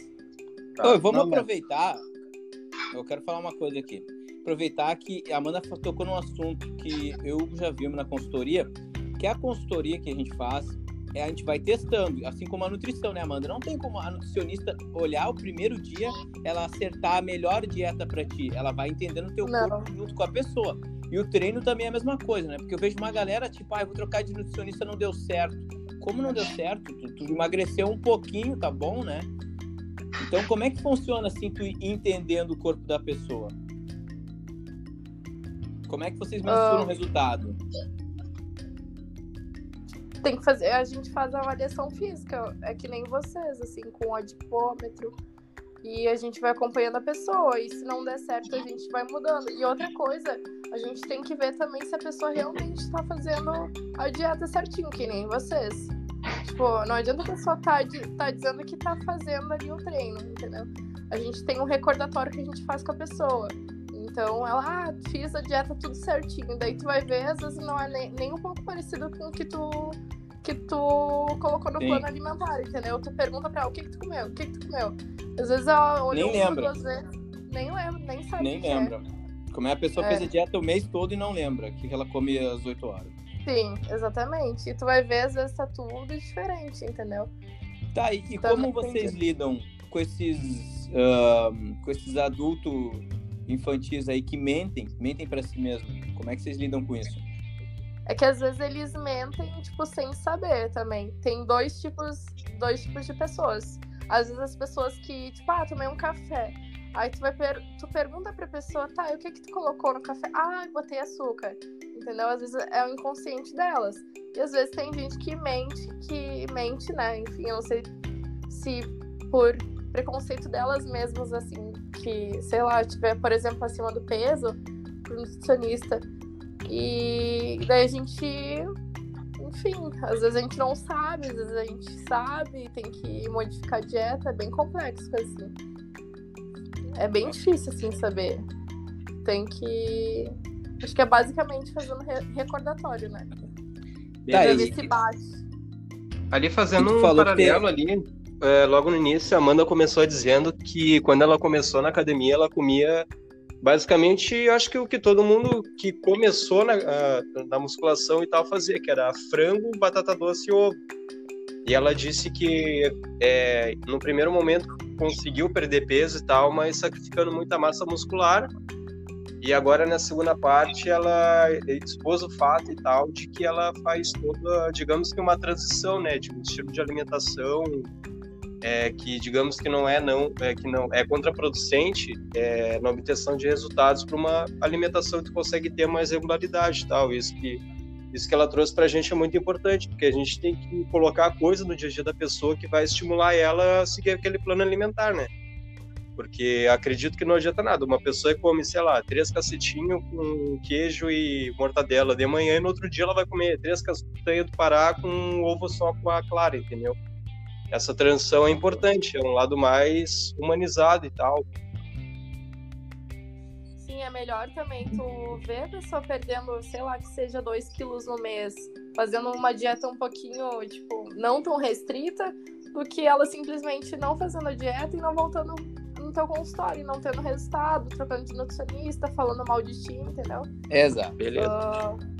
Tá. Ô, vamos não, aproveitar. Eu quero falar uma coisa aqui. Aproveitar que a Amanda tocou num assunto que eu já vi na consultoria, que é a consultoria que a gente faz é, a gente vai testando, assim como a nutrição, né, Amanda? Não tem como a nutricionista olhar o primeiro dia, ela acertar a melhor dieta para ti. Ela vai entendendo o teu Não. corpo junto com a pessoa. E o treino também é a mesma coisa, né? Porque eu vejo uma galera, tipo, ah, vou trocar de nutricionista, não deu certo. Como não deu certo? Tu, tu emagreceu um pouquinho, tá bom, né? Então, como é que funciona, assim, tu entendendo o corpo da pessoa? Como é que vocês mensuram uh... o resultado? Tem que fazer, a gente faz a avaliação física, é que nem vocês, assim, com o adipômetro. E a gente vai acompanhando a pessoa, e se não der certo, a gente vai mudando. E outra coisa, a gente tem que ver também se a pessoa realmente está fazendo a dieta certinho, que nem vocês. Tipo, não adianta a pessoa estar tá, tá dizendo que tá fazendo ali o treino, entendeu? A gente tem um recordatório que a gente faz com a pessoa. Então, ela, ah, fiz a dieta tudo certinho. Daí tu vai ver, às vezes não é nem, nem um pouco parecido com o que tu que tu colocou no Sim. plano alimentar, entendeu? Tu pergunta pra ela, o que que tu comeu? O que que tu comeu? Às vezes ela olhou nem lembra. duas vezes, nem lembra, nem sabe Nem é. lembra. É. Como é a pessoa é. fez a dieta o mês todo e não lembra que ela come às 8 horas. Sim, exatamente. E tu vai ver, às vezes tá tudo diferente, entendeu? Tá, e, e como vocês lidam com esses, uh, com esses adultos infantis aí que mentem, mentem para si mesmo? Como é que vocês lidam com isso? É que às vezes eles mentem, tipo, sem saber também. Tem dois tipos, dois tipos de pessoas. Às vezes as pessoas que, tipo, ah, tomei um café. Aí tu vai per tu pergunta pra pessoa, tá, o que que tu colocou no café? Ah, botei açúcar. Entendeu? Às vezes é o inconsciente delas. E às vezes tem gente que mente, que mente, né? Enfim, eu não sei se por preconceito delas mesmas, assim, que, sei lá, tiver, por exemplo, acima do peso, pro nutricionista e daí a gente, enfim, às vezes a gente não sabe, às vezes a gente sabe, tem que modificar a dieta, é bem complexo assim. É bem difícil assim saber. Tem que. Acho que é basicamente fazendo re recordatório, né? Tá, pra ver se bate. Ali fazendo um paralelo ali, é, logo no início, a Amanda começou dizendo que quando ela começou na academia, ela comia basicamente acho que o que todo mundo que começou na, na musculação e tal fazia, que era frango, batata doce e ovo. E ela disse que é, no primeiro momento conseguiu perder peso e tal, mas sacrificando muita massa muscular. E agora na segunda parte ela expôs o fato e tal de que ela faz toda, digamos que uma transição, né, de um estilo de alimentação é, que digamos que não é não é que não é contraproducente é, na obtenção de resultados para uma alimentação que consegue ter mais regularidade tal. Isso que isso que ela trouxe para a gente é muito importante porque a gente tem que colocar a coisa no dia a dia da pessoa que vai estimular ela a seguir aquele plano alimentar né? Porque acredito que não adianta nada. Uma pessoa come sei lá três cacetinhos com queijo e mortadela de manhã e no outro dia ela vai comer três castanhas do Pará com ovo só com a clara entendeu essa transição é importante, é um lado mais humanizado e tal. Sim, é melhor também tu ver a pessoa perdendo, sei lá, que seja 2 quilos no mês, fazendo uma dieta um pouquinho, tipo, não tão restrita, do que ela simplesmente não fazendo a dieta e não voltando no teu consultório, não tendo resultado, trocando de nutricionista, falando mal de ti, entendeu? Exato. Beleza. Uh,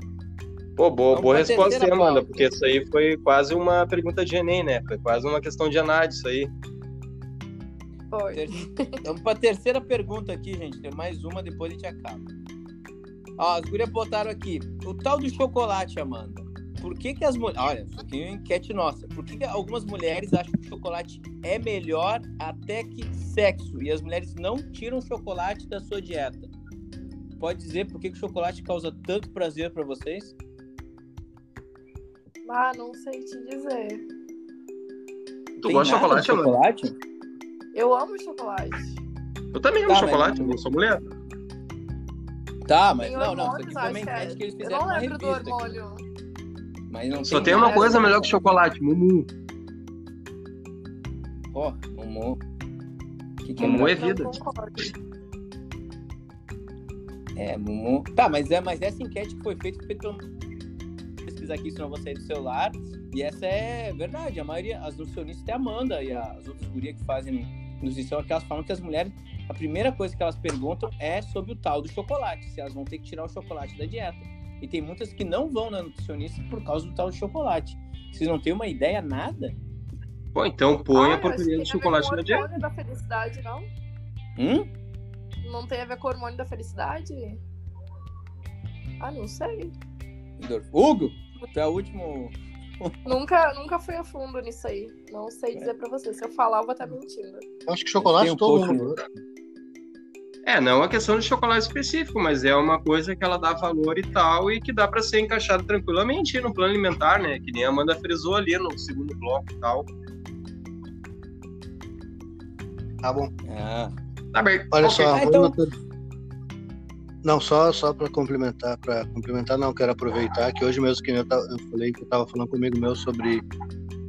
Pô, boa, boa resposta aí, Amanda, porque isso aí foi quase uma pergunta de Enem, né? Foi quase uma questão de análise isso aí. Foi. Vamos para a terceira pergunta aqui, gente. Tem mais uma, depois a gente acaba. Ó, as gurias botaram aqui. O tal do chocolate, Amanda. por que, que as mulheres. Olha, isso aqui é uma enquete nossa. Por que, que algumas mulheres acham que o chocolate é melhor até que sexo? E as mulheres não tiram chocolate da sua dieta? Pode dizer por que, que o chocolate causa tanto prazer para vocês? Ah, não sei te dizer. Tu Tem gosta de chocolate, Amanda? chocolate? Eu amo chocolate. Eu também amo Tá, chocolate, mas- eu sou mulher. Tá, mas Tem não, não. Isso aqui foi uma acho que é. eles Eu fizeram não uma lembro do revista. Mas não Só tem uma nada. coisa melhor que chocolate, mumu. Ó, Mumu. Que que é Mumu melhor? é vida. É, Mumu. Tá, mas, é, mas essa enquete que foi feita, foi feita pelo. Pesquisar aqui, senão eu vou sair do celular. E essa é verdade. A maioria, as nutricionistas, até a Amanda e as outras gurias que fazem nutrição, é que elas falam que as mulheres, a primeira coisa que elas perguntam é sobre o tal do chocolate, se elas vão ter que tirar o chocolate da dieta. E tem muitas que não vão na nutricionista por causa do tal do chocolate. Vocês não têm uma ideia, nada? Pô, então põe Ah, a porcaria acho do chocolate tem na a ver com dieta. o hormônio da felicidade, não? Hum? Não tem a ver com o hormônio da felicidade? Ah, não sei. Hugo, tu é o último. Nunca, nunca fui a fundo nisso aí. Não sei dizer pra você. Se eu falar, eu vou estar mentindo. Eu acho que chocolate um todo pouco- mundo. É, não é uma questão de chocolate específico, mas é uma coisa que ela dá valor e tal, e que dá pra ser encaixado tranquilamente no plano alimentar, né? Que nem a Amanda frisou ali no segundo bloco e tal. Tá bom. Ah, Tá bem. Olha Ok. só, Ah, então- uma coisa- Não, só, só para complementar, para complementar não, quero aproveitar que hoje mesmo que eu, eu falei que estava falando comigo meu sobre.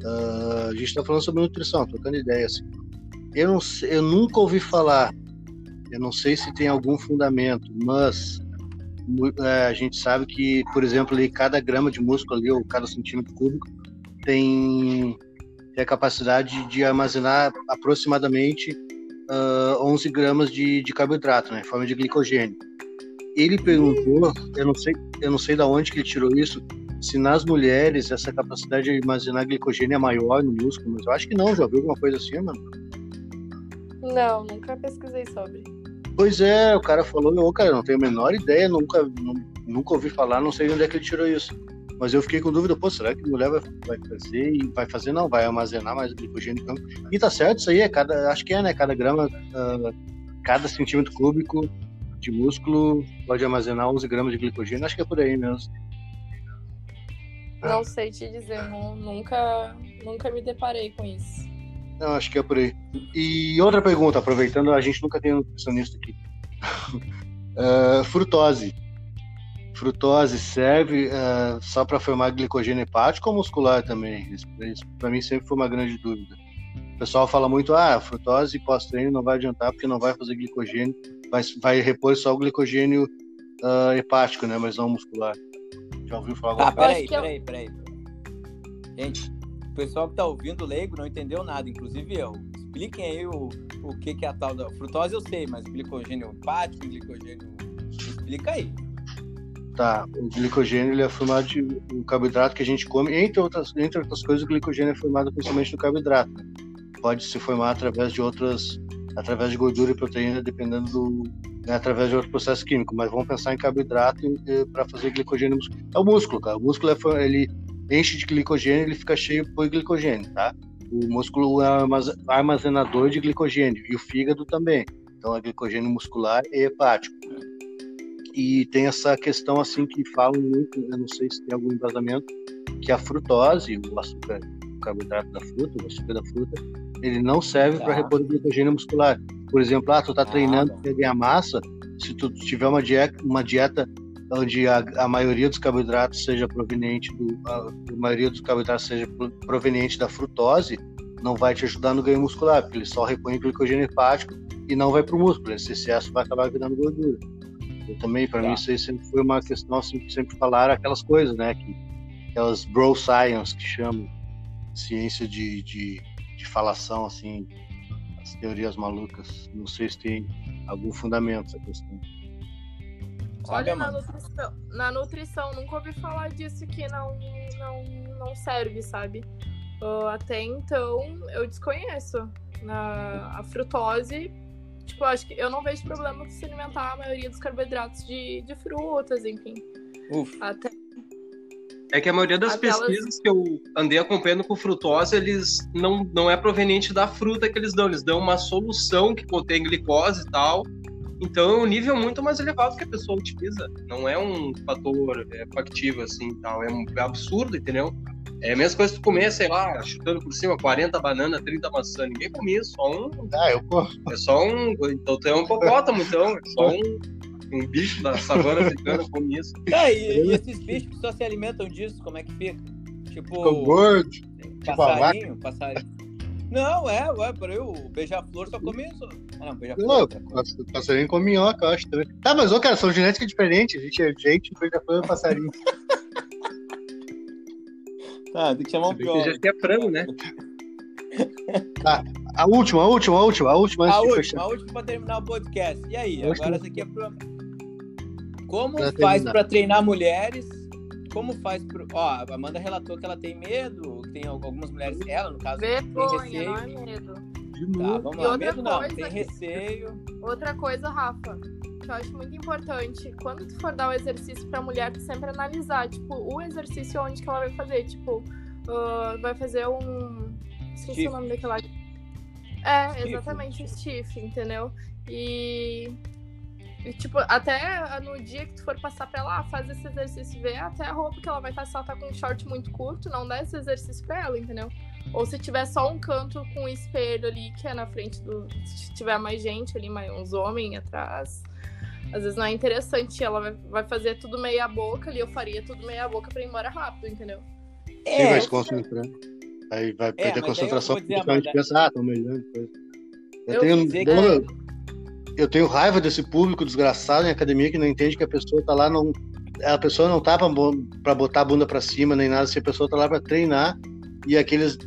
ah, a gente está falando sobre nutrição, trocando ideias. Assim. Eu, não, eu nunca ouvi falar, eu não sei se tem algum fundamento, mas é, a gente sabe que, por exemplo, ali, cada grama de músculo ali, ou cada centímetro cúbico, tem, tem a capacidade de armazenar aproximadamente ah, 11 gramas de, de carboidrato, né, em forma de glicogênio. Ele perguntou, eu não sei, eu não sei da onde que ele tirou isso, se nas mulheres essa capacidade de armazenar glicogênio é maior no músculo, mas eu acho que não, já ouviu alguma coisa assim, mano? Não, nunca pesquisei sobre. Pois é, o cara falou, ô cara, não tenho a menor ideia, nunca, nu- nunca ouvi falar, não sei de onde é que ele tirou isso. Mas eu fiquei com dúvida, pô, será que mulher vai, vai fazer e vai fazer, não, vai armazenar mais glicogênio. então. E tá certo, isso aí é cada, acho que é, né, cada grama, ah, cada centímetro cúbico de músculo pode armazenar 11 gramas de glicogênio, acho que é por aí mesmo. Não sei te dizer. nu- nunca, nunca me deparei com isso. Não, acho que é por aí. E outra pergunta, aproveitando, a gente nunca tem um nutricionista aqui. Ah, frutose. Frutose serve ah, só para formar glicogênio hepático ou muscular também? Isso, isso para mim sempre foi uma grande dúvida. O pessoal fala muito, ah, frutose pós-treino não vai adiantar porque não vai fazer glicogênio, vai, vai repor só o glicogênio ah, hepático, né, mas não muscular. Já ouviu falar alguma coisa? peraí, peraí, peraí. Gente, o pessoal que tá ouvindo leigo não entendeu nada, inclusive eu. Expliquem aí o, o que, que é a tal da frutose, eu sei, mas glicogênio hepático, glicogênio. Explica aí. Tá, o glicogênio ele é formado de um carboidrato que a gente come, entre outras, entre outras coisas, o glicogênio é formado principalmente do carboidrato. né? Pode se formar através de outras, através de gordura e proteína, dependendo do, né, através de outro processo químico. Mas vamos pensar em carboidrato para fazer glicogênio. É o músculo, cara. O músculo é, ele enche de glicogênio, ele fica cheio por glicogênio, tá? O músculo é armaze- armazenador de glicogênio e o fígado também. Então é glicogênio muscular e hepático e tem essa questão assim que falam muito, eu não sei se tem algum embasamento, que a frutose, o açúcar, o carboidrato da fruta, o açúcar da fruta, ele não serve Tá. para repor glicogênio muscular. Por exemplo, ah, tu tá Ah, treinando para ganhar massa, se tu tiver uma dieta, uma dieta onde a, a maioria dos carboidratos seja proveniente do a, a maioria dos carboidratos seja pro- proveniente da frutose, não vai te ajudar no ganho muscular, porque ele só repõe glicogênio hepático e não vai para o músculo. Esse excesso vai acabar virando gordura. Eu também, para Tá. mim, isso aí sempre foi uma questão, que sempre falaram aquelas coisas, né? Que, aquelas bro science que chamam, ciência de, de, de falação, assim, as teorias malucas. Não sei se tem algum fundamento essa questão. Sabe, Olha, na nutrição, na nutrição, nunca ouvi falar disso que não, não, não serve, sabe? Ah, até então, eu desconheço. Na, a frutose, tipo, acho que eu não vejo problema com se alimentar a maioria dos carboidratos de, de frutas, enfim. Ufa. Até, É que a maioria das Aquelas- pesquisas que eu andei acompanhando com frutose, eles não, não é proveniente da fruta que eles dão, eles dão uma solução que contém glicose e tal. Então é um nível muito mais elevado que a pessoa utiliza. Não é um fator é, factivo assim e tal. É um é absurdo, entendeu? É a mesma coisa que tu comer, sei lá, chutando por cima, 40 bananas, 30 maçã. Ninguém come isso, só um. Ah, eu corro. É só um. Então tu é um hipopótamo, então. É só um, um bicho da savana africana come isso. Tá, e, e esses bichos que só se alimentam disso, como é que fica? Tipo, Ficou gordo. tipo passarinho, passarinho. Não, é, ué, por aí o beija-flor só come isso. Ah, não, beija-flor. é Não, coisa. passarinho com minhoca, eu acho também. Tá, mas, ô, cara, são genéticas diferentes. A gente é gente, beija-flor é passarinho. Tá, tem que chamar um biólogo. gente que é frango, né? A última, a última, a última, a última A última, a última pra terminar o podcast. E aí, agora essa aqui é pro... Como Pra faz pra treinar mulheres? Como faz pro... Ó, a Amanda relatou que ela tem medo, que tem algumas mulheres, ela no caso, Vergonha, receio. não é medo. Tá, vamos E lá. outra Medo não, coisa tem que- receio. Outra coisa, Rafa, que eu acho muito importante, quando tu for dar o exercício pra mulher, tu sempre analisar, tipo, o exercício onde que ela vai fazer, tipo, ah, vai fazer um. Esqueci Stiff. o nome daquela. É, Stiff. exatamente, stiff, entendeu? E. E, tipo, até no dia que tu for passar pra ela, ah, faz esse exercício, vê até a roupa que ela vai estar, se ela tá com um short muito curto, não dá esse exercício pra ela, entendeu? Ou se tiver só um canto com um espelho ali, que é na frente do. Se tiver mais gente ali, mais uns homens atrás. Às vezes não é interessante. Ela vai, vai fazer tudo meia boca ali. Eu faria tudo meia boca pra ir embora rápido, entendeu? É, vai se? Aí vai perder mas a concentração porque a gente pensa, ah, tô melhorando. Eu, Eu tenho, eu, tenho raiva desse público desgraçado em academia que não entende que a pessoa tá lá, não, a pessoa não tá pra botar a bunda pra cima nem nada, se a pessoa tá lá pra treinar e aqueles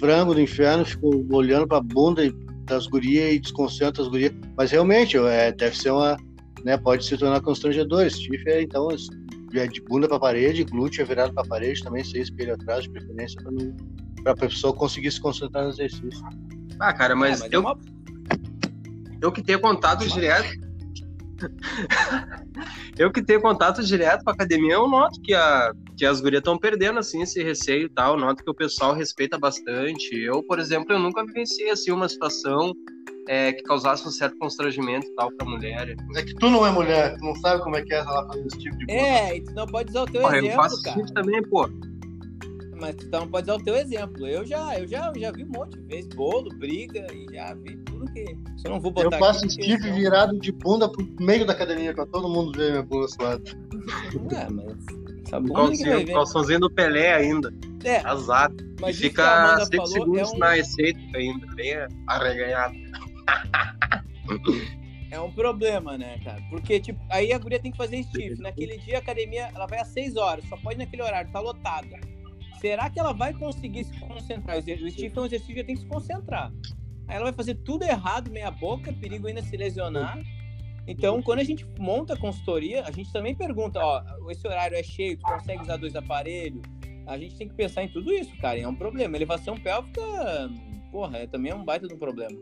frango do inferno ficam olhando pra bunda e- das gurias e desconcentram as gurias. Mas realmente, é, deve ser uma. Né, pode se tornar constrangedor. Stiff é então é de bunda pra parede, glúteo é virado pra parede também, sem espelho atrás, de preferência, pra, não, pra pessoa conseguir se concentrar no exercício. Ah, cara, mas, é, mas eu, é uma- eu que tenho contato direto. eu que tenho contato direto com a academia, eu noto que, a, que as gurias estão perdendo assim, esse receio e tal. Eu noto que o pessoal respeita bastante. Eu, por exemplo, eu nunca vivenciei assim, uma situação é, que causasse um certo constrangimento e tal pra mulher. É que tu não é mulher, tu não sabe como é que é ela fazendo esse tipo de coisa. É, e tu não pode usar o teu Porra, eu exemplo, faço cara. isso também, pô. Mas tu não pode usar o teu exemplo. Eu já, eu já, eu já vi um monte de vezes bolo, briga e já vi que. Só não vou Eu botar faço aqui, porque stiff senão- virado de bunda pro meio da academia pra todo mundo ver minha bunda suada. É, mas. Essa bunda ver. calçãozinho do Pelé ainda. É, Azar. mas e fica Amanda 5 falou segundos é um, na receita ainda, bem arreganhado. é um problema, né, cara? Porque, tipo, aí a guria tem que fazer stiff. Naquele dia a academia ela vai às 6 horas, só pode naquele horário, tá lotada. Será que ela vai conseguir se concentrar? O stiff é um exercício que tem que se concentrar. Aí ela vai fazer tudo errado, meia boca, perigo ainda se lesionar. Então, quando a gente monta a consultoria, a gente também pergunta, ó, esse horário é cheio, tu consegue usar dois aparelhos? A gente tem que pensar em tudo isso, cara, e é um problema. Elevação pélvica, porra, é, também é um baita de um problema.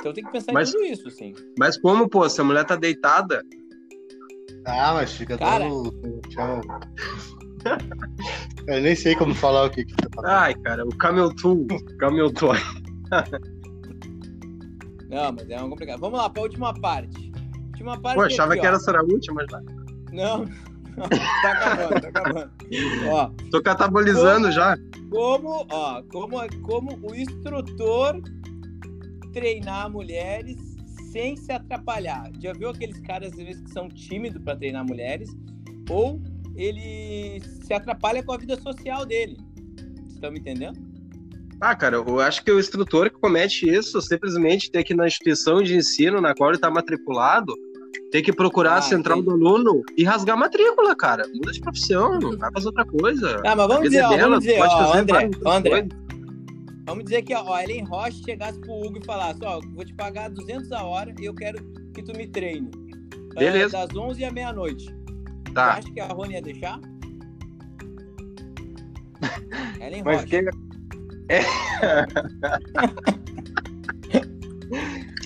Então tem que pensar Mas- em tudo isso, assim. Mas como, pô, se a mulher tá deitada, Ah, mas fica Cara. todo. chama? Eu nem sei como falar o que que tá falando. ai, cara, o Camel Tool, Camel Toy. Não, mas é um complicado. Vamos lá, pra última parte. Última parte. Pô, aqui, achava que ó. era era a última, mas Não, não, tá acabando, tá acabando. Ó, tô catabolizando Como? já. como, ó, como, como o instrutor treinar mulheres sem se atrapalhar. Já viu aqueles caras, às vezes, que são tímidos para treinar mulheres? Ou ele se atrapalha com a vida social dele. Vocês estão me entendendo? Ah, cara, eu acho que o instrutor que comete isso simplesmente tem que ir na instituição de ensino na qual ele tá matriculado, tem que procurar Ah, a central entendi. do aluno e rasgar a matrícula, cara. Muda de profissão, vai fazer outra coisa. Ah, mas vamos dizer, é ó, dela, vamos dizer, pode ó, fazer André, André. Vamos dizer que ó, a Ellen Roche chegasse pro Hugo e falasse, ó, vou te pagar 200 a hora e eu quero que tu me treine. Ah, Beleza. das 11 à meia-noite. Tá. Tu acha que a Rony ia deixar? Ellen Mas Roche. que... É.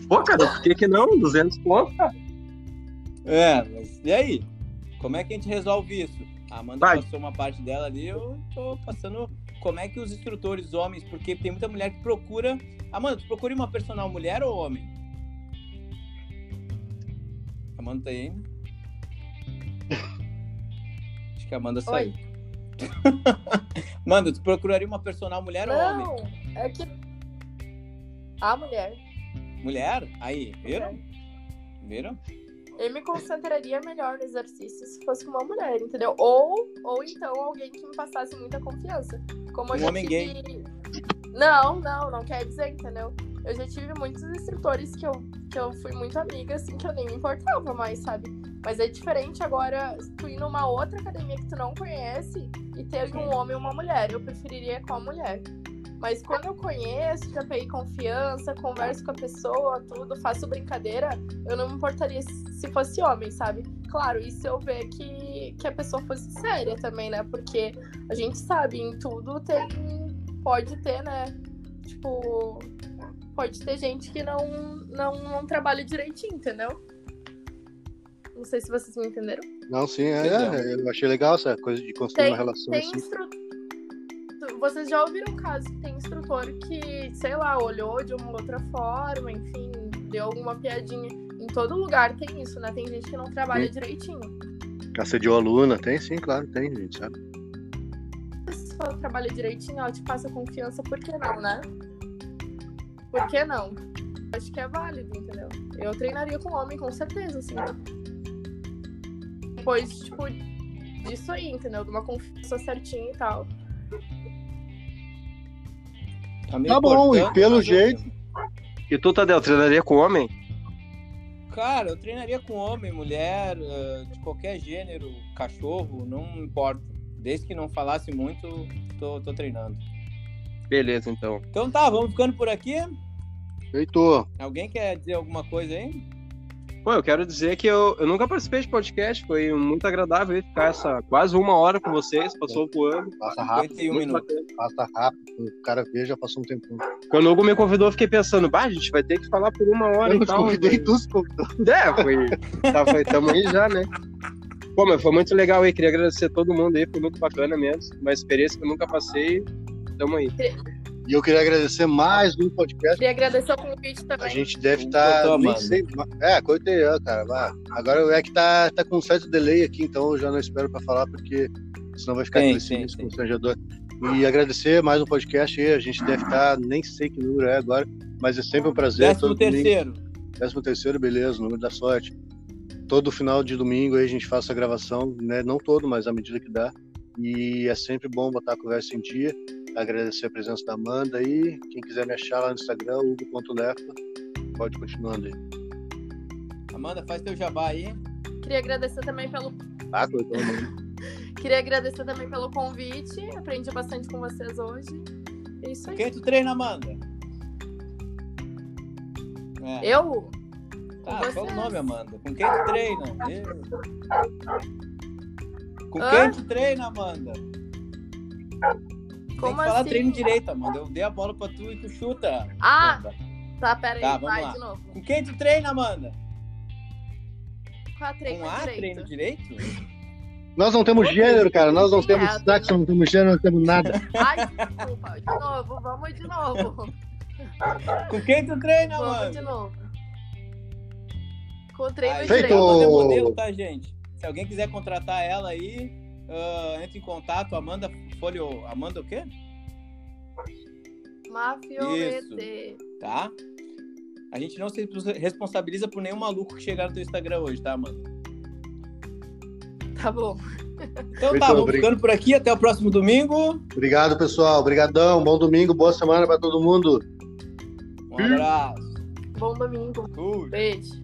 Pô, cara, por que que não? 200 pontos, cara. É, mas e aí? Como é que a gente resolve isso? A Amanda Vai. passou uma parte dela ali, eu tô passando como é que os instrutores homens, porque tem muita mulher que procura. Amanda, tu procura uma personal mulher ou homem? Amanda tá aí? Acho que a Amanda saiu. Amanda, tu procuraria uma personal mulher ou homem? Não, é que. A mulher. Mulher? Aí, viram? Viram? Eu me concentraria melhor no exercício se fosse com uma mulher, entendeu? Ou, ou então alguém que me passasse muita confiança. Como eu Um já homem tive... Não, não, não quer dizer, entendeu? Eu já tive muitos instrutores que eu, que eu fui muito amiga, assim, que eu nem me importava mais, sabe? Mas é diferente agora tu ir numa outra academia que tu não conhece e ter um homem e uma mulher. Eu preferiria com a mulher. Mas quando eu conheço, já peguei confiança, converso com a pessoa, tudo, faço brincadeira, eu não me importaria se se fosse homem, sabe? Claro, e se eu ver que, que a pessoa fosse séria também, né? Porque a gente sabe, em tudo tem. Pode ter, né? Tipo. Pode ter gente que não, não, não trabalha direitinho, entendeu? Não sei se vocês me entenderam. Não, sim, é, é, eu achei legal essa coisa de construir Tem- uma relação Tem assim. instrutor. Vocês já ouviram caso que tem instrutor que, sei lá, olhou de uma outra forma, enfim, deu alguma piadinha. Em todo lugar tem isso, né? Tem gente que não trabalha direitinho. Assediou a aluna, tem sim, claro, tem, gente, sabe? Se ela trabalha direitinho, ela te passa confiança, por que não, né? Por que não? Acho que é válido, entendeu? Eu treinaria com homem, com certeza, assim. Depois, tipo, disso aí, entendeu? De uma confiança certinha e tal. meio Tá bom, e pelo eu- jeito- E tu, Tadeu, treinaria com homem? Cara, eu treinaria com homem, mulher, eh, de qualquer gênero, cachorro, não importa. Desde que não falasse muito, tô, tô treinando. Beleza, então. Então tá, vamos ficando por aqui. Heitor, Alguém quer dizer alguma coisa aí? Pô, eu quero dizer que eu, eu nunca participei de podcast, foi muito agradável aí ficar essa quase uma hora com vocês, passou voando. passa rápido, 51 muito minutos. bacana. passa rápido, o cara vê, já passou um tempão. Quando o Hugo me convidou, eu fiquei pensando, bah, a gente vai ter que falar por uma hora Eu e tal. convidei, né? tu se convidou. É, foi. Tá, foi tamo aí já, né? Pô, mas foi muito legal aí. Queria agradecer a todo mundo aí, foi muito bacana mesmo. Uma experiência que eu nunca passei. Tamo aí. E eu queria agradecer mais um podcast. Queria agradecer o convite A também. gente deve estar. tô nem sei. É, coitei eu, cara. vá. Agora é que tá, tá com um certo delay aqui, então eu já não espero pra falar, porque senão vai ficar sim. constrangedor. E agradecer mais um podcast aí. A gente deve estar, nem sei que número é agora, mas é sempre um prazer. Décimo todo domingo. terceiro. Décimo terceiro, beleza, número da sorte. Todo final de domingo aí a gente faz essa gravação, né? Não todo, mas à medida que dá. E é sempre bom botar a conversa em dia. Agradecer a presença da Amanda aí. Quem quiser me achar lá no Instagram, hugo.nefa, pode continuando aí. Amanda, faz teu jabá aí. Queria agradecer também pelo mano. Queria agradecer também pelo convite. Aprendi bastante com vocês hoje. É isso aí. Quem tu treina, Amanda? É. Eu? Tá, Com qual o nome, Amanda? Com quem tu treina? Eu. Com Hã? quem tu treina, Amanda? Como Tem que falar assim? treino direito, Amanda. Eu dei a bola pra tu e tu chuta. Ah! Amanda. Tá, pera aí, Tá, vamos vai lá. de novo. Com quem tu treina, Amanda? Qual a treino Com A, direito? treino direito? Nós não temos gênero, cara. Nós não temos É, sexo, não temos gênero, não temos nada. Ai, desculpa. De novo, vamos de novo. Com quem tu treina, Vamos Amanda? de novo. Com o treino Aí, Feito! direito. É modelo, tá, gente? Se alguém quiser contratar ela aí, ah, entre em contato. Amanda Folho. Amanda o quê? Mafiolete. Tá? A gente não se responsabiliza por nenhum maluco que chegar no teu Instagram hoje, tá, Amanda? Tá bom. Então Muito tá, vamos obrigado. ficando por aqui. Até o próximo domingo. Obrigado, pessoal. Obrigadão. Bom domingo, boa semana pra todo mundo. Um abraço. Bom domingo. Fui. Beijo.